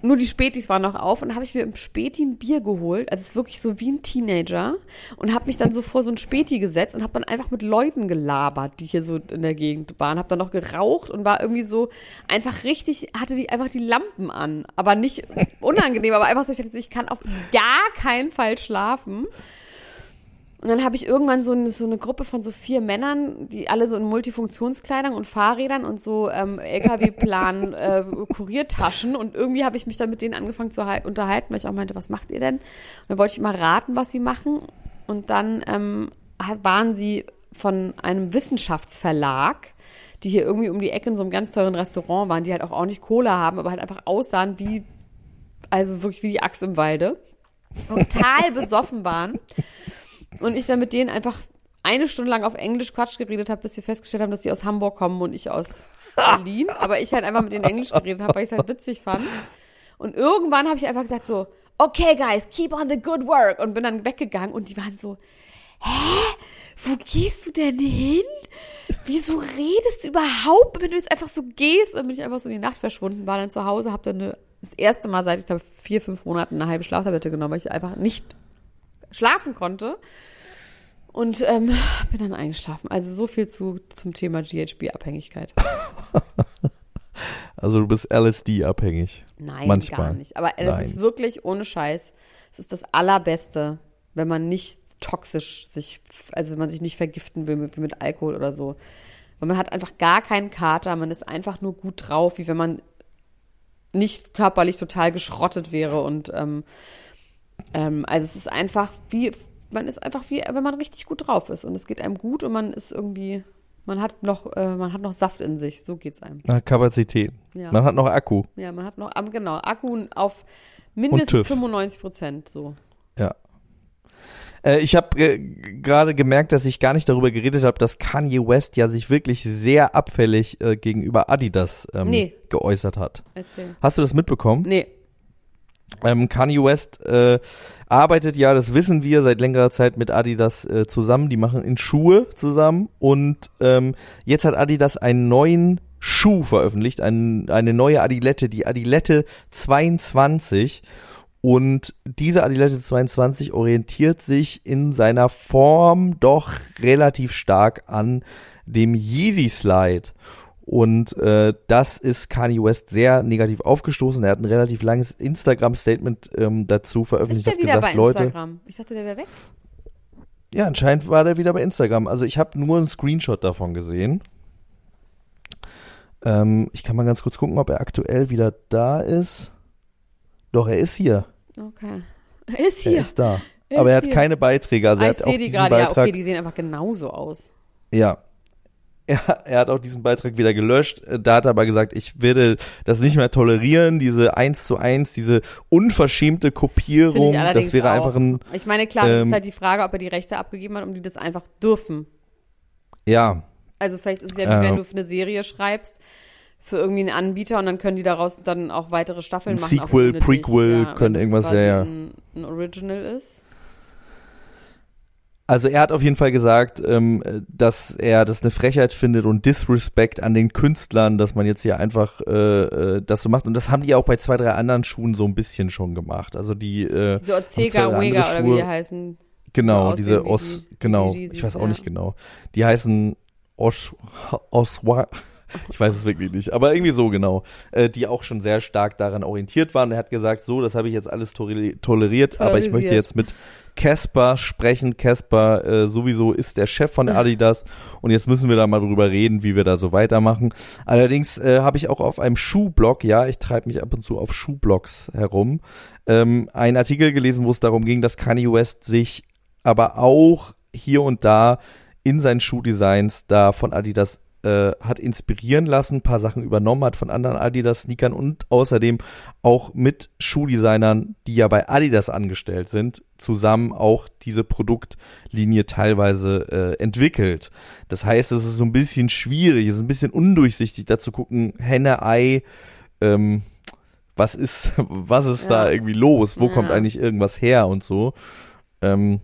Nur die Spätis waren noch auf und habe ich mir im Späti ein Bier geholt. Also es ist wirklich so wie ein Teenager. Und habe mich dann so vor so ein Späti gesetzt und habe dann einfach mit Leuten gelabert, die hier so in der Gegend waren. Habe dann noch geraucht und war irgendwie so einfach richtig, hatte die einfach die Lampen an. Aber nicht unangenehm, aber einfach so, ich ich kann auf gar keinen Fall schlafen. Und dann habe ich irgendwann so eine, so eine Gruppe von so vier Männern, die alle so in Multifunktionskleidern und Fahrrädern und so ähm, LKW-Plan äh, Kuriertaschen und irgendwie habe ich mich dann mit denen angefangen zu unterhalten, weil ich auch meinte, was macht ihr denn? Und dann wollte ich mal raten, was sie machen und dann ähm, waren sie von einem Wissenschaftsverlag, die hier irgendwie um die Ecke in so einem ganz teuren Restaurant waren, die halt auch ordentlich Cola haben, aber halt einfach aussahen wie, also wirklich wie die Axt im Walde. Total besoffen waren. Und ich dann mit denen einfach eine Stunde lang auf Englisch Quatsch geredet habe, bis wir festgestellt haben, dass sie aus Hamburg kommen und ich aus Berlin. Aber ich halt einfach mit denen Englisch geredet habe, weil ich es halt witzig fand. Und irgendwann habe ich einfach gesagt so, okay guys, keep on the good work. Und bin dann weggegangen und die waren so, hä? Wo gehst du denn hin? Wieso redest du überhaupt, wenn du jetzt einfach so gehst? Und bin ich einfach so in die Nacht verschwunden, war dann zu Hause, habe dann eine, das erste Mal seit, ich glaube, vier, fünf Monaten eine halbe Schlaftablette genommen, weil ich einfach nicht schlafen konnte. Und ähm, bin dann eingeschlafen. Also so viel zu, zum Thema GHB-Abhängigkeit. Also du bist LSD-abhängig. Nein, Manchmal. gar nicht. Aber das Nein. ist wirklich ohne Scheiß. Es ist das Allerbeste, wenn man nicht toxisch sich, also wenn man sich nicht vergiften will mit, mit Alkohol oder so. Weil man hat einfach gar keinen Kater, man ist einfach nur gut drauf, wie wenn man nicht körperlich total geschrottet wäre. Und ähm, ähm, also es ist einfach wie, man ist einfach wie, wenn man richtig gut drauf ist. Und es geht einem gut und man ist irgendwie, man hat noch, äh, man hat noch Saft in sich. So geht's einem. Na, Kapazität. Ja. Man hat noch Akku. Ja, man hat noch, genau, Akku auf mindestens TÜV. 95 Prozent, so. Ja. Äh, ich habe äh, gerade gemerkt, dass ich gar nicht darüber geredet habe, dass Kanye West ja sich wirklich sehr abfällig äh, gegenüber Adidas ähm, Nee. geäußert hat. Erzähl. Hast du das mitbekommen? Nee, Ähm, Kanye West äh, arbeitet ja, das wissen wir, seit längerer Zeit mit Adidas äh, zusammen. Die machen in Schuhe zusammen und ähm, jetzt hat Adidas einen neuen Schuh veröffentlicht, ein, eine neue Adilette, die Adilette 22. Und diese Adilette 22 orientiert sich in seiner Form doch relativ stark an dem Yeezy Slide. Und äh, das ist Kanye West sehr negativ aufgestoßen. Er hat ein relativ langes Instagram-Statement ähm, dazu veröffentlicht. Ist der wieder gesagt, bei Leute, Instagram? Ich dachte, der wäre weg. Ja, anscheinend war der wieder bei Instagram. Also ich habe nur einen Screenshot davon gesehen. Ähm, ich kann mal ganz kurz gucken, ob er aktuell wieder da ist. Doch, er ist hier. Okay. Er ist Er hier. ist da. Er Aber ist er hat hier. keine Beiträge. Also Ah, er ich sehe die gerade. Ja, Beitrag. okay, die sehen einfach genauso aus. Ja. Er, er hat auch diesen Beitrag wieder gelöscht. Äh, Da hat er aber gesagt, ich werde das nicht mehr tolerieren, diese eins zu eins, diese unverschämte Kopierung. Das wäre auch. einfach ein, Ich meine, klar, ähm, ist halt die Frage, ob er die Rechte abgegeben hat, um die das einfach dürfen. ja, Also vielleicht ist es ja wie Äh. wenn du eine Serie schreibst für irgendwie einen Anbieter und dann können die daraus dann auch weitere Staffeln Ein machen. Sequel. Prequel, ja, können es irgendwas, ja, ja. Ein, ein Original ist. Also er hat auf jeden Fall gesagt, ähm, dass er das eine Frechheit findet und Disrespect an den Künstlern, dass man jetzt hier einfach äh, äh, das so macht. Und das haben die auch bei zwei, drei anderen Schuhen so ein bisschen schon gemacht. Also die äh, So andere Wega oder wie die heißen. genau, aussehen diese Os, die- genau, die Yeezys, ich weiß auch ja. nicht genau. Die heißen Osh, Oswa, ich weiß es wirklich nicht, aber irgendwie so genau, äh, die auch schon sehr stark daran orientiert waren. Er hat gesagt, so, das habe ich jetzt alles toleriert, aber ich möchte jetzt mit Casper sprechen. Casper äh, sowieso ist der Chef von Adidas und jetzt müssen wir da mal drüber reden, wie wir da so weitermachen. Allerdings äh, habe ich auch auf einem Schuhblog, ja, ich treibe mich ab und zu auf Schuhblogs herum, ähm, einen Artikel gelesen, wo es darum ging, dass Kanye West sich aber auch hier und da in seinen Schuhdesigns da von Adidas äh, hat inspirieren lassen, ein paar Sachen übernommen hat von anderen Adidas-Sneakern und außerdem auch mit Schuhdesignern, die ja bei Adidas angestellt sind, zusammen auch diese Produktlinie teilweise äh, entwickelt. Das heißt, es ist so ein bisschen schwierig, es ist ein bisschen undurchsichtig, da zu gucken, Henne, Ei, ähm, was ist, was ist Ja. da irgendwie los? Wo Ja. kommt eigentlich irgendwas her und so? Ähm,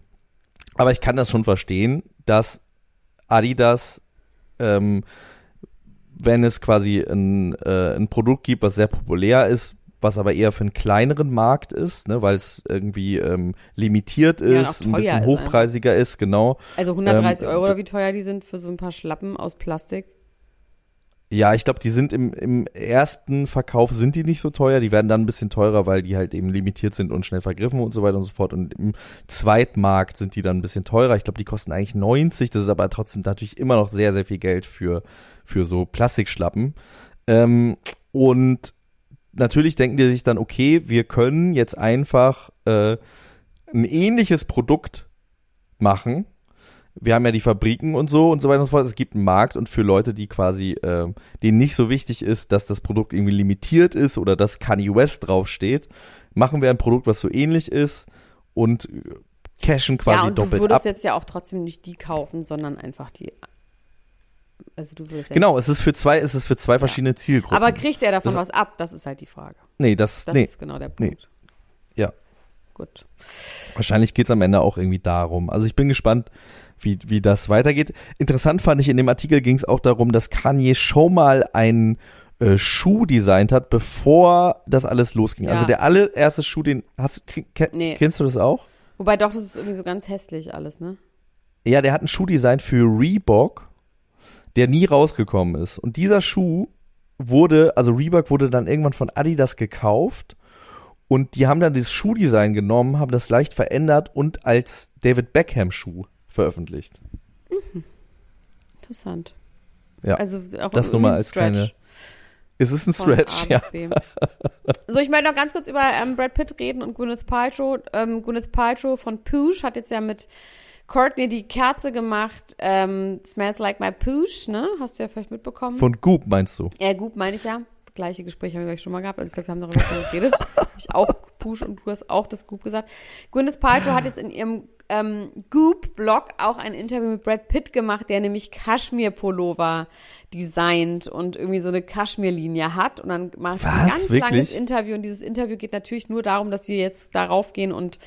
aber ich kann das schon verstehen, dass Adidas, ähm, wenn es quasi ein, äh, ein Produkt gibt, was sehr populär ist, was aber eher für einen kleineren Markt ist, ne, weil es irgendwie ähm, limitiert Ja, ist, auch ein bisschen ist hochpreisiger ist, genau. Also 130 Ähm, Euro oder wie teuer die sind für so ein paar Schlappen aus Plastik. Ja, ich glaube, die sind im, im ersten Verkauf sind die nicht so teuer, die werden dann ein bisschen teurer, weil die halt eben limitiert sind und schnell vergriffen und so weiter und so fort. Und im Zweitmarkt sind die dann ein bisschen teurer. Ich glaube, die kosten eigentlich 90, das ist aber trotzdem natürlich immer noch sehr, sehr viel Geld für, für so Plastikschlappen. Ähm, und natürlich denken die sich dann, okay, wir können jetzt einfach äh, ein ähnliches Produkt machen. Wir haben ja die Fabriken und so und so weiter und so fort. Es gibt einen Markt und für Leute, die quasi, äh, denen nicht so wichtig ist, dass das Produkt irgendwie limitiert ist oder dass Kanye West draufsteht, machen wir ein Produkt, was so ähnlich ist und äh, cashen quasi ja, und du doppelt würdest ab. jetzt ja auch trotzdem nicht die kaufen, sondern einfach die. Also du würdest ja Genau, es ist für zwei, es ist für zwei verschiedene Zielgruppen. Aber kriegt er davon Das- was ab? Das ist halt die Frage. nee, das, Das nee, ist genau der nee. Punkt. Ja. Gut. Wahrscheinlich geht's am Ende auch irgendwie darum. Also ich bin gespannt, wie, wie das weitergeht. Interessant fand ich, in dem Artikel ging es auch darum, dass Kanye schon mal einen äh, Schuh designt hat, bevor das alles losging. Ja. Also der allererste Schuh, den hast ke- Nee. kennst du das auch? Wobei doch, das ist irgendwie so ganz hässlich alles, ne? Ja, der hat einen Schuh designt für Reebok, der nie rausgekommen ist. Und dieser Schuh wurde, also Reebok wurde dann irgendwann von Adidas gekauft und die haben dann dieses Schuhdesign genommen, haben das leicht verändert und als David Beckham Schuh veröffentlicht. Interessant. Ja, Also auch das nur mal als Stretch kleine- Es ist ein Stretch, ja. So, ich möchte noch ganz kurz über ähm, Brad Pitt reden und Gwyneth Paltrow. Ähm, Gwyneth Paltrow von Poosh hat jetzt ja mit Courtney die Kerze gemacht. Ähm, Smells Like My Poosh, ne? Hast du ja vielleicht mitbekommen. Von Goop meinst du? Ja, gut, meine ich ja. Gleiche Gespräche haben wir gleich schon mal gehabt. Also ich glaube, wir haben darüber schon geredet. Hab ich auch Push und du hast auch das Goop gesagt. Gwyneth Paltrow hat jetzt in ihrem ähm, Goop-Blog auch ein Interview mit Brad Pitt gemacht, der nämlich Kaschmir-Pullover designt und irgendwie so eine Kaschmir-Linie hat. Und dann macht sie ein ganz Wirklich? langes Interview. Und dieses Interview geht natürlich nur darum, dass wir jetzt darauf gehen und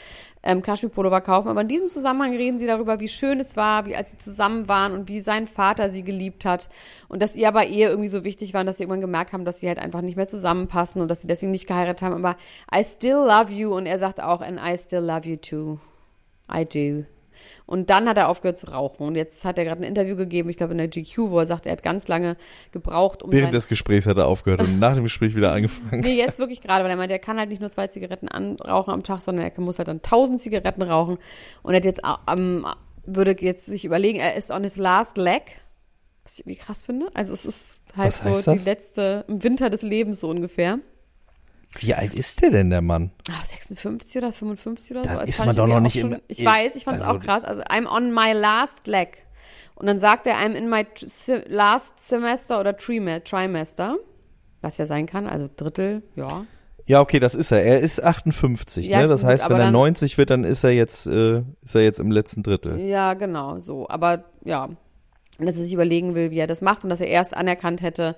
ähm, Kaschmir-Pullover kaufen. Aber in diesem Zusammenhang reden sie darüber, wie schön es war, wie als sie zusammen waren und wie sein Vater sie geliebt hat. Und dass ihr aber Ehe irgendwie so wichtig war dass sie irgendwann gemerkt haben, dass sie halt einfach nicht mehr zusammenpassen und dass sie deswegen nicht geheiratet haben. Aber I still love you. Und er sagt auch, and I still love you too. I do. Und dann hat er aufgehört zu rauchen. Und jetzt hat er gerade ein Interview gegeben, ich glaube in der GQ, wo er sagt, er hat ganz lange gebraucht, um Während des Gesprächs hat er aufgehört und nach dem Gespräch wieder angefangen. Nee, jetzt wirklich gerade, weil er meint, er kann halt nicht nur zwei Zigaretten anrauchen am Tag, sondern er muss halt dann tausend Zigaretten rauchen. Und er hat jetzt ähm, würde jetzt sich überlegen, er ist on his last leg. Was ich irgendwie krass finde. Also es ist halt Was so die letzte, im Winter des Lebens so ungefähr. Wie alt ist der denn, der Mann? Ah, 56 oder 55 oder Da so. Das ist man ich doch noch nicht auch im- schon, Ich weiß, ich fand es also- auch krass. Also I'm on my last leg. Und dann sagt er I'm in my last semester oder trime- trimester. Was ja sein kann, also Drittel, ja. Ja, okay, das ist er. Er ist 58, Ja, ne? Das gut, heißt, wenn er dann- 90 wird, dann ist er jetzt, äh, ist er jetzt im letzten Drittel. Ja, genau, so. Aber ja, dass er sich überlegen will, wie er das macht und dass er erst anerkannt hätte,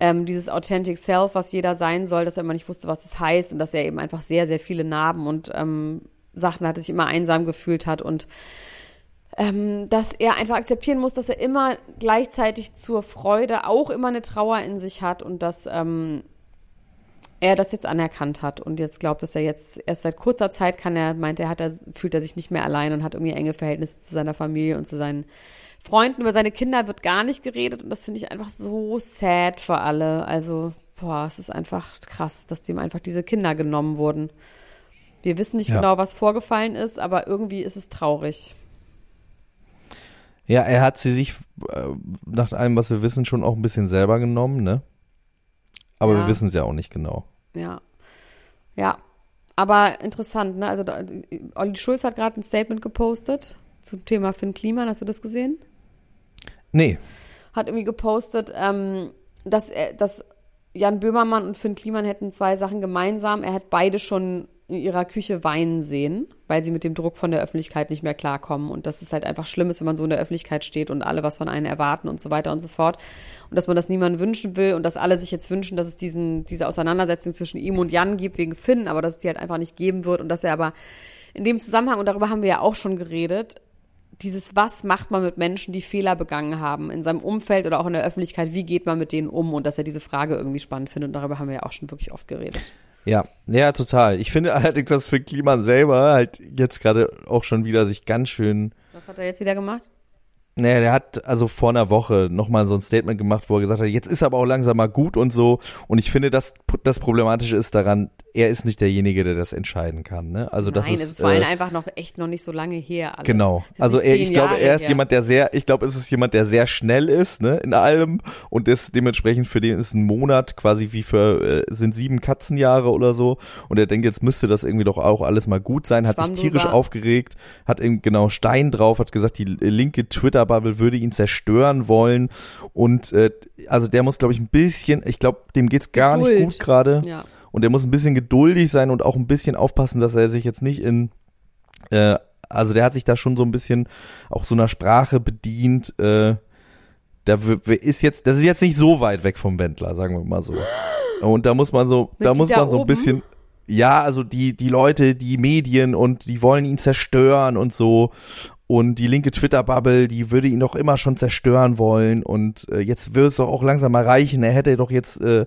ähm, dieses Authentic Self, was jeder sein soll, dass er immer nicht wusste, was es heißt und dass er eben einfach sehr, sehr viele Narben und ähm, Sachen hatte, sich immer einsam gefühlt hat und ähm, dass er einfach akzeptieren muss, dass er immer gleichzeitig zur Freude auch immer eine Trauer in sich hat und dass ähm, er das jetzt anerkannt hat und jetzt glaubt, dass er jetzt erst seit kurzer Zeit kann er, meint er, hat er, fühlt er sich nicht mehr allein und hat irgendwie enge Verhältnisse zu seiner Familie und zu seinen Freunden. Über seine Kinder wird gar nicht geredet und das finde ich einfach so sad für alle. Also, boah, es ist einfach krass, dass dem einfach diese Kinder genommen wurden. Wir wissen nicht Ja. genau, was vorgefallen ist, aber irgendwie ist es traurig. Ja, er hat sie sich, äh, nach allem, was wir wissen, schon auch ein bisschen selber genommen, ne? Aber Ja. wir wissen es ja auch nicht genau. Ja. Ja. Aber interessant, ne? Also, da, Olli Schulz hat gerade ein Statement gepostet zum Thema Finn Kliman. Hast du das gesehen? Nee, hat irgendwie gepostet, ähm, dass, er, dass Jan Böhmermann und Finn Kliman hätten zwei Sachen gemeinsam. Er hat beide schon in ihrer Küche weinen sehen, weil sie mit dem Druck von der Öffentlichkeit nicht mehr klarkommen. Und dass es halt einfach schlimm ist, wenn man so in der Öffentlichkeit steht und alle was von einem erwarten und so weiter und so fort. Und dass man das niemandem wünschen will und dass alle sich jetzt wünschen, dass es diesen, diese Auseinandersetzung zwischen ihm und Jan gibt wegen Finn, aber dass es die halt einfach nicht geben wird und dass er aber in dem Zusammenhang, und darüber haben wir ja auch schon geredet, dieses, was macht man mit Menschen, die Fehler begangen haben, in seinem Umfeld oder auch in der Öffentlichkeit, wie geht man mit denen um und dass er diese Frage irgendwie spannend findet und darüber haben wir ja auch schon wirklich oft geredet. ja, ja, total. Ich finde allerdings, dass für Kliman selber halt jetzt gerade auch schon wieder sich ganz schön Was hat er jetzt wieder gemacht? Naja, der hat also vor einer Woche nochmal so ein Statement gemacht, wo er gesagt hat, jetzt ist aber auch langsam mal gut und so. Und ich finde, das, das Problematische ist daran, er ist nicht derjenige, der das entscheiden kann. Ne? Also das Nein, ist, es ist vor allem äh, einfach noch echt noch nicht so lange her. Alles. Genau. Das ist Also er, ich glaube, er ist her. jemand, der sehr, ich glaube, es ist jemand, der sehr schnell ist, ne, in allem und das dementsprechend für den ist ein Monat quasi wie für äh, sind sieben Katzenjahre oder so und er denkt, jetzt müsste das irgendwie doch auch alles mal gut sein, hat Schwamm sich tierisch drüber. aufgeregt, hat eben genau Stein drauf, hat gesagt, die linke Twitter Bubble würde ihn zerstören wollen und äh, also der muss glaube ich ein bisschen, ich glaube, dem geht's gar nicht Geduld. gut gerade. Ja. Und er muss ein bisschen geduldig sein und auch ein bisschen aufpassen, dass er sich jetzt nicht in, äh, also der hat sich da schon so ein bisschen auch so einer Sprache bedient. Äh, da ist jetzt, das ist jetzt nicht so weit weg vom Wendler, sagen wir mal so. Und da muss man so, Mit da muss da man so ein bisschen, ja, also die die Leute, die Medien und die wollen ihn zerstören und so. Und die linke Twitter-Bubble, die würde ihn doch immer schon zerstören wollen. Und äh, jetzt wird es doch auch langsam mal reichen. Er hätte doch jetzt äh,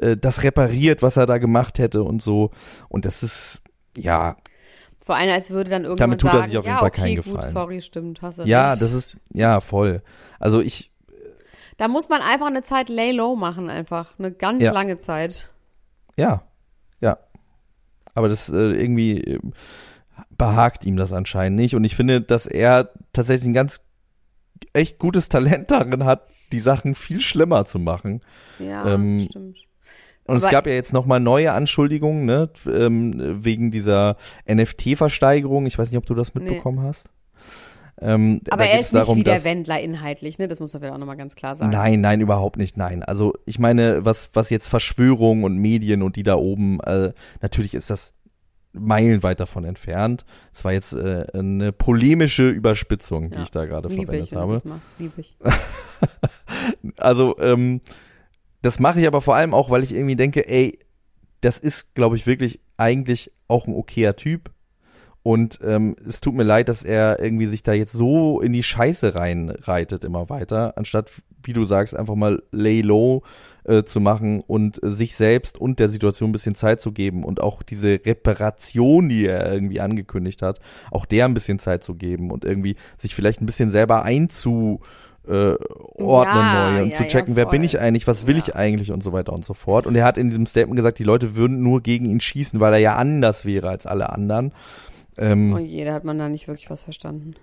äh, das repariert, was er da gemacht hätte und so. Und das ist, ja, Vor allem, als würde dann irgendwann Damit tut er sagen, sich auf jeden ja, Fall okay, keinen gut, Gefallen. sorry, stimmt, hast du ja, recht. das ist, ja, voll. Also ich, Da muss man einfach eine Zeit lay low machen, einfach. Eine ganz Ja. lange Zeit. ja, ja. Aber das äh, irgendwie äh, behagt ihm das anscheinend nicht. Und ich finde, dass er tatsächlich ein ganz echt gutes Talent darin hat, die Sachen viel schlimmer zu machen. Ja, Ähm, stimmt. Und es Aber- gab ja jetzt nochmal neue Anschuldigungen, ne, ähm, wegen dieser NFT-Versteigerung. Ich weiß nicht, ob du das Nee. mitbekommen hast. Ähm, Aber er ist nicht darum, wie der dass- Wendler inhaltlich, ne? Das muss man vielleicht auch nochmal ganz klar sagen. Nein, nein, überhaupt nicht, nein. Also ich meine, was, was jetzt Verschwörung und Medien und die da oben, äh, natürlich ist das meilenweit davon entfernt. Es war jetzt äh, eine polemische Überspitzung, die Ja, ich da gerade verwendet ich, wenn habe. das machst, ich. Also, ähm, das mache ich aber vor allem auch, weil ich irgendwie denke, ey, das ist, glaube ich, wirklich eigentlich auch ein okayer Typ. Und ähm, es tut mir leid, dass er irgendwie sich da jetzt so in die Scheiße reinreitet immer weiter, anstatt, wie du sagst, einfach mal lay low, äh, zu machen und äh, sich selbst und der Situation ein bisschen Zeit zu geben und auch diese Reparation, die er irgendwie angekündigt hat, auch der ein bisschen Zeit zu geben und irgendwie sich vielleicht ein bisschen selber einzu äh, ordnen Ja, neu und ja, zu ja, checken, wer bin ich eigentlich, was will Ja. ich eigentlich und so weiter und so fort. Und er hat in diesem Statement gesagt, die Leute würden nur gegen ihn schießen, weil er ja anders wäre als alle anderen. Ähm, Oh je, da hat man da nicht wirklich was verstanden.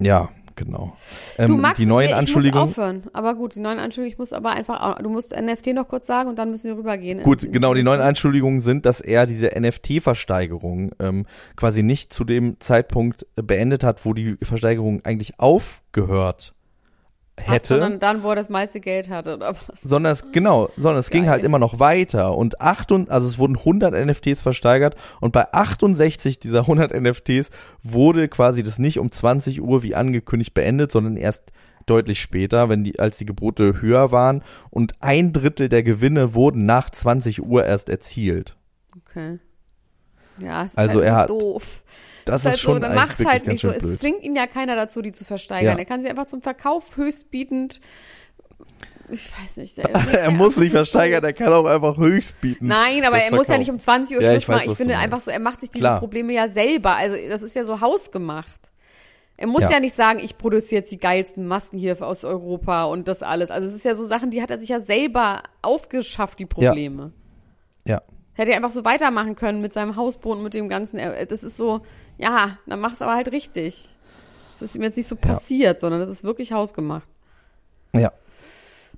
Ja, genau. Du Ähm, Max, die neuen ich Anschuldigungen. muss aufhören. Aber gut, die neuen Anschuldigungen, ich muss aber einfach, du musst NFT noch kurz sagen und dann müssen wir rübergehen. Gut, in- genau, die neuen. Anschuldigungen sind, dass er diese NFT-Versteigerung ähm, quasi nicht zu dem Zeitpunkt beendet hat, wo die Versteigerung eigentlich aufgehört Ach, hätte. sondern dann, wo er das meiste Geld hatte, oder was? sondern es genau, sondern es ging halt immer noch weiter und acht und, also es wurden 100 NFTs versteigert und bei 68 dieser 100 NFTs wurde quasi das nicht um 20 Uhr wie angekündigt beendet, sondern erst deutlich später, wenn die als die Gebote höher waren und ein Drittel der Gewinne wurden nach 20 Uhr erst erzielt. Okay. Ja, es ist Also halt er hat- doof. Das ist halt ist schon so, dann mach's halt nicht so. schön Es blöd. zwingt ihn ja keiner dazu, die zu versteigern. Ja. Er kann sie einfach zum Verkauf höchstbietend. Ich weiß nicht. er muss nicht versteigern, er kann auch einfach höchst bieten. Nein, aber er muss ja Verkauf. nicht um 20 Uhr Ja, Schluss ich weiß, machen. Ich finde einfach so, er macht sich diese Klar. Probleme ja selber. Also das ist ja so hausgemacht. Er muss ja. Ja. nicht sagen, ich produziere jetzt die geilsten Masken hier aus Europa und das alles. Also es ist ja so Sachen, die hat er sich ja selber aufgeschafft, die Probleme. Ja. Hätte er einfach so weitermachen können mit seinem Hausboot und mit dem Ganzen. Das ist so, ja, dann mach's aber halt richtig. Das ist ihm jetzt nicht so passiert, sondern das ist wirklich hausgemacht. Ja.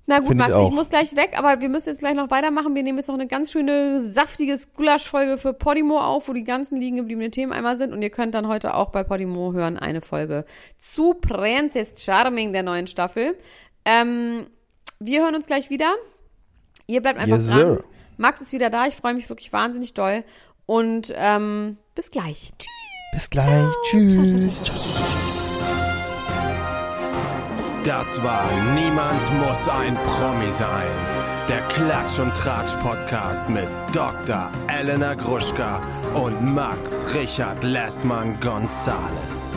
Na gut, Find ich Max, ich, auch. muss gleich weg, aber wir müssen jetzt gleich noch weitermachen. Wir nehmen jetzt noch eine ganz schöne, saftiges Gulasch-Folge für Podimo auf, wo die ganzen liegen gebliebenen Themen einmal sind. Und ihr könnt dann heute auch bei Podimo hören eine Folge zu Princess Charming der neuen Staffel. Ähm, wir hören uns gleich wieder. Ihr bleibt einfach Yes, dran. sir. Max ist wieder da. Ich freue mich wirklich wahnsinnig doll. Und ähm, bis gleich. Tschüss. Bis gleich. Tschüss. Das war Niemand muss ein Promi sein. Der Klatsch und Tratsch Podcast mit Dr. Elena Gruschka und Max Richard Lessmann Gonzales.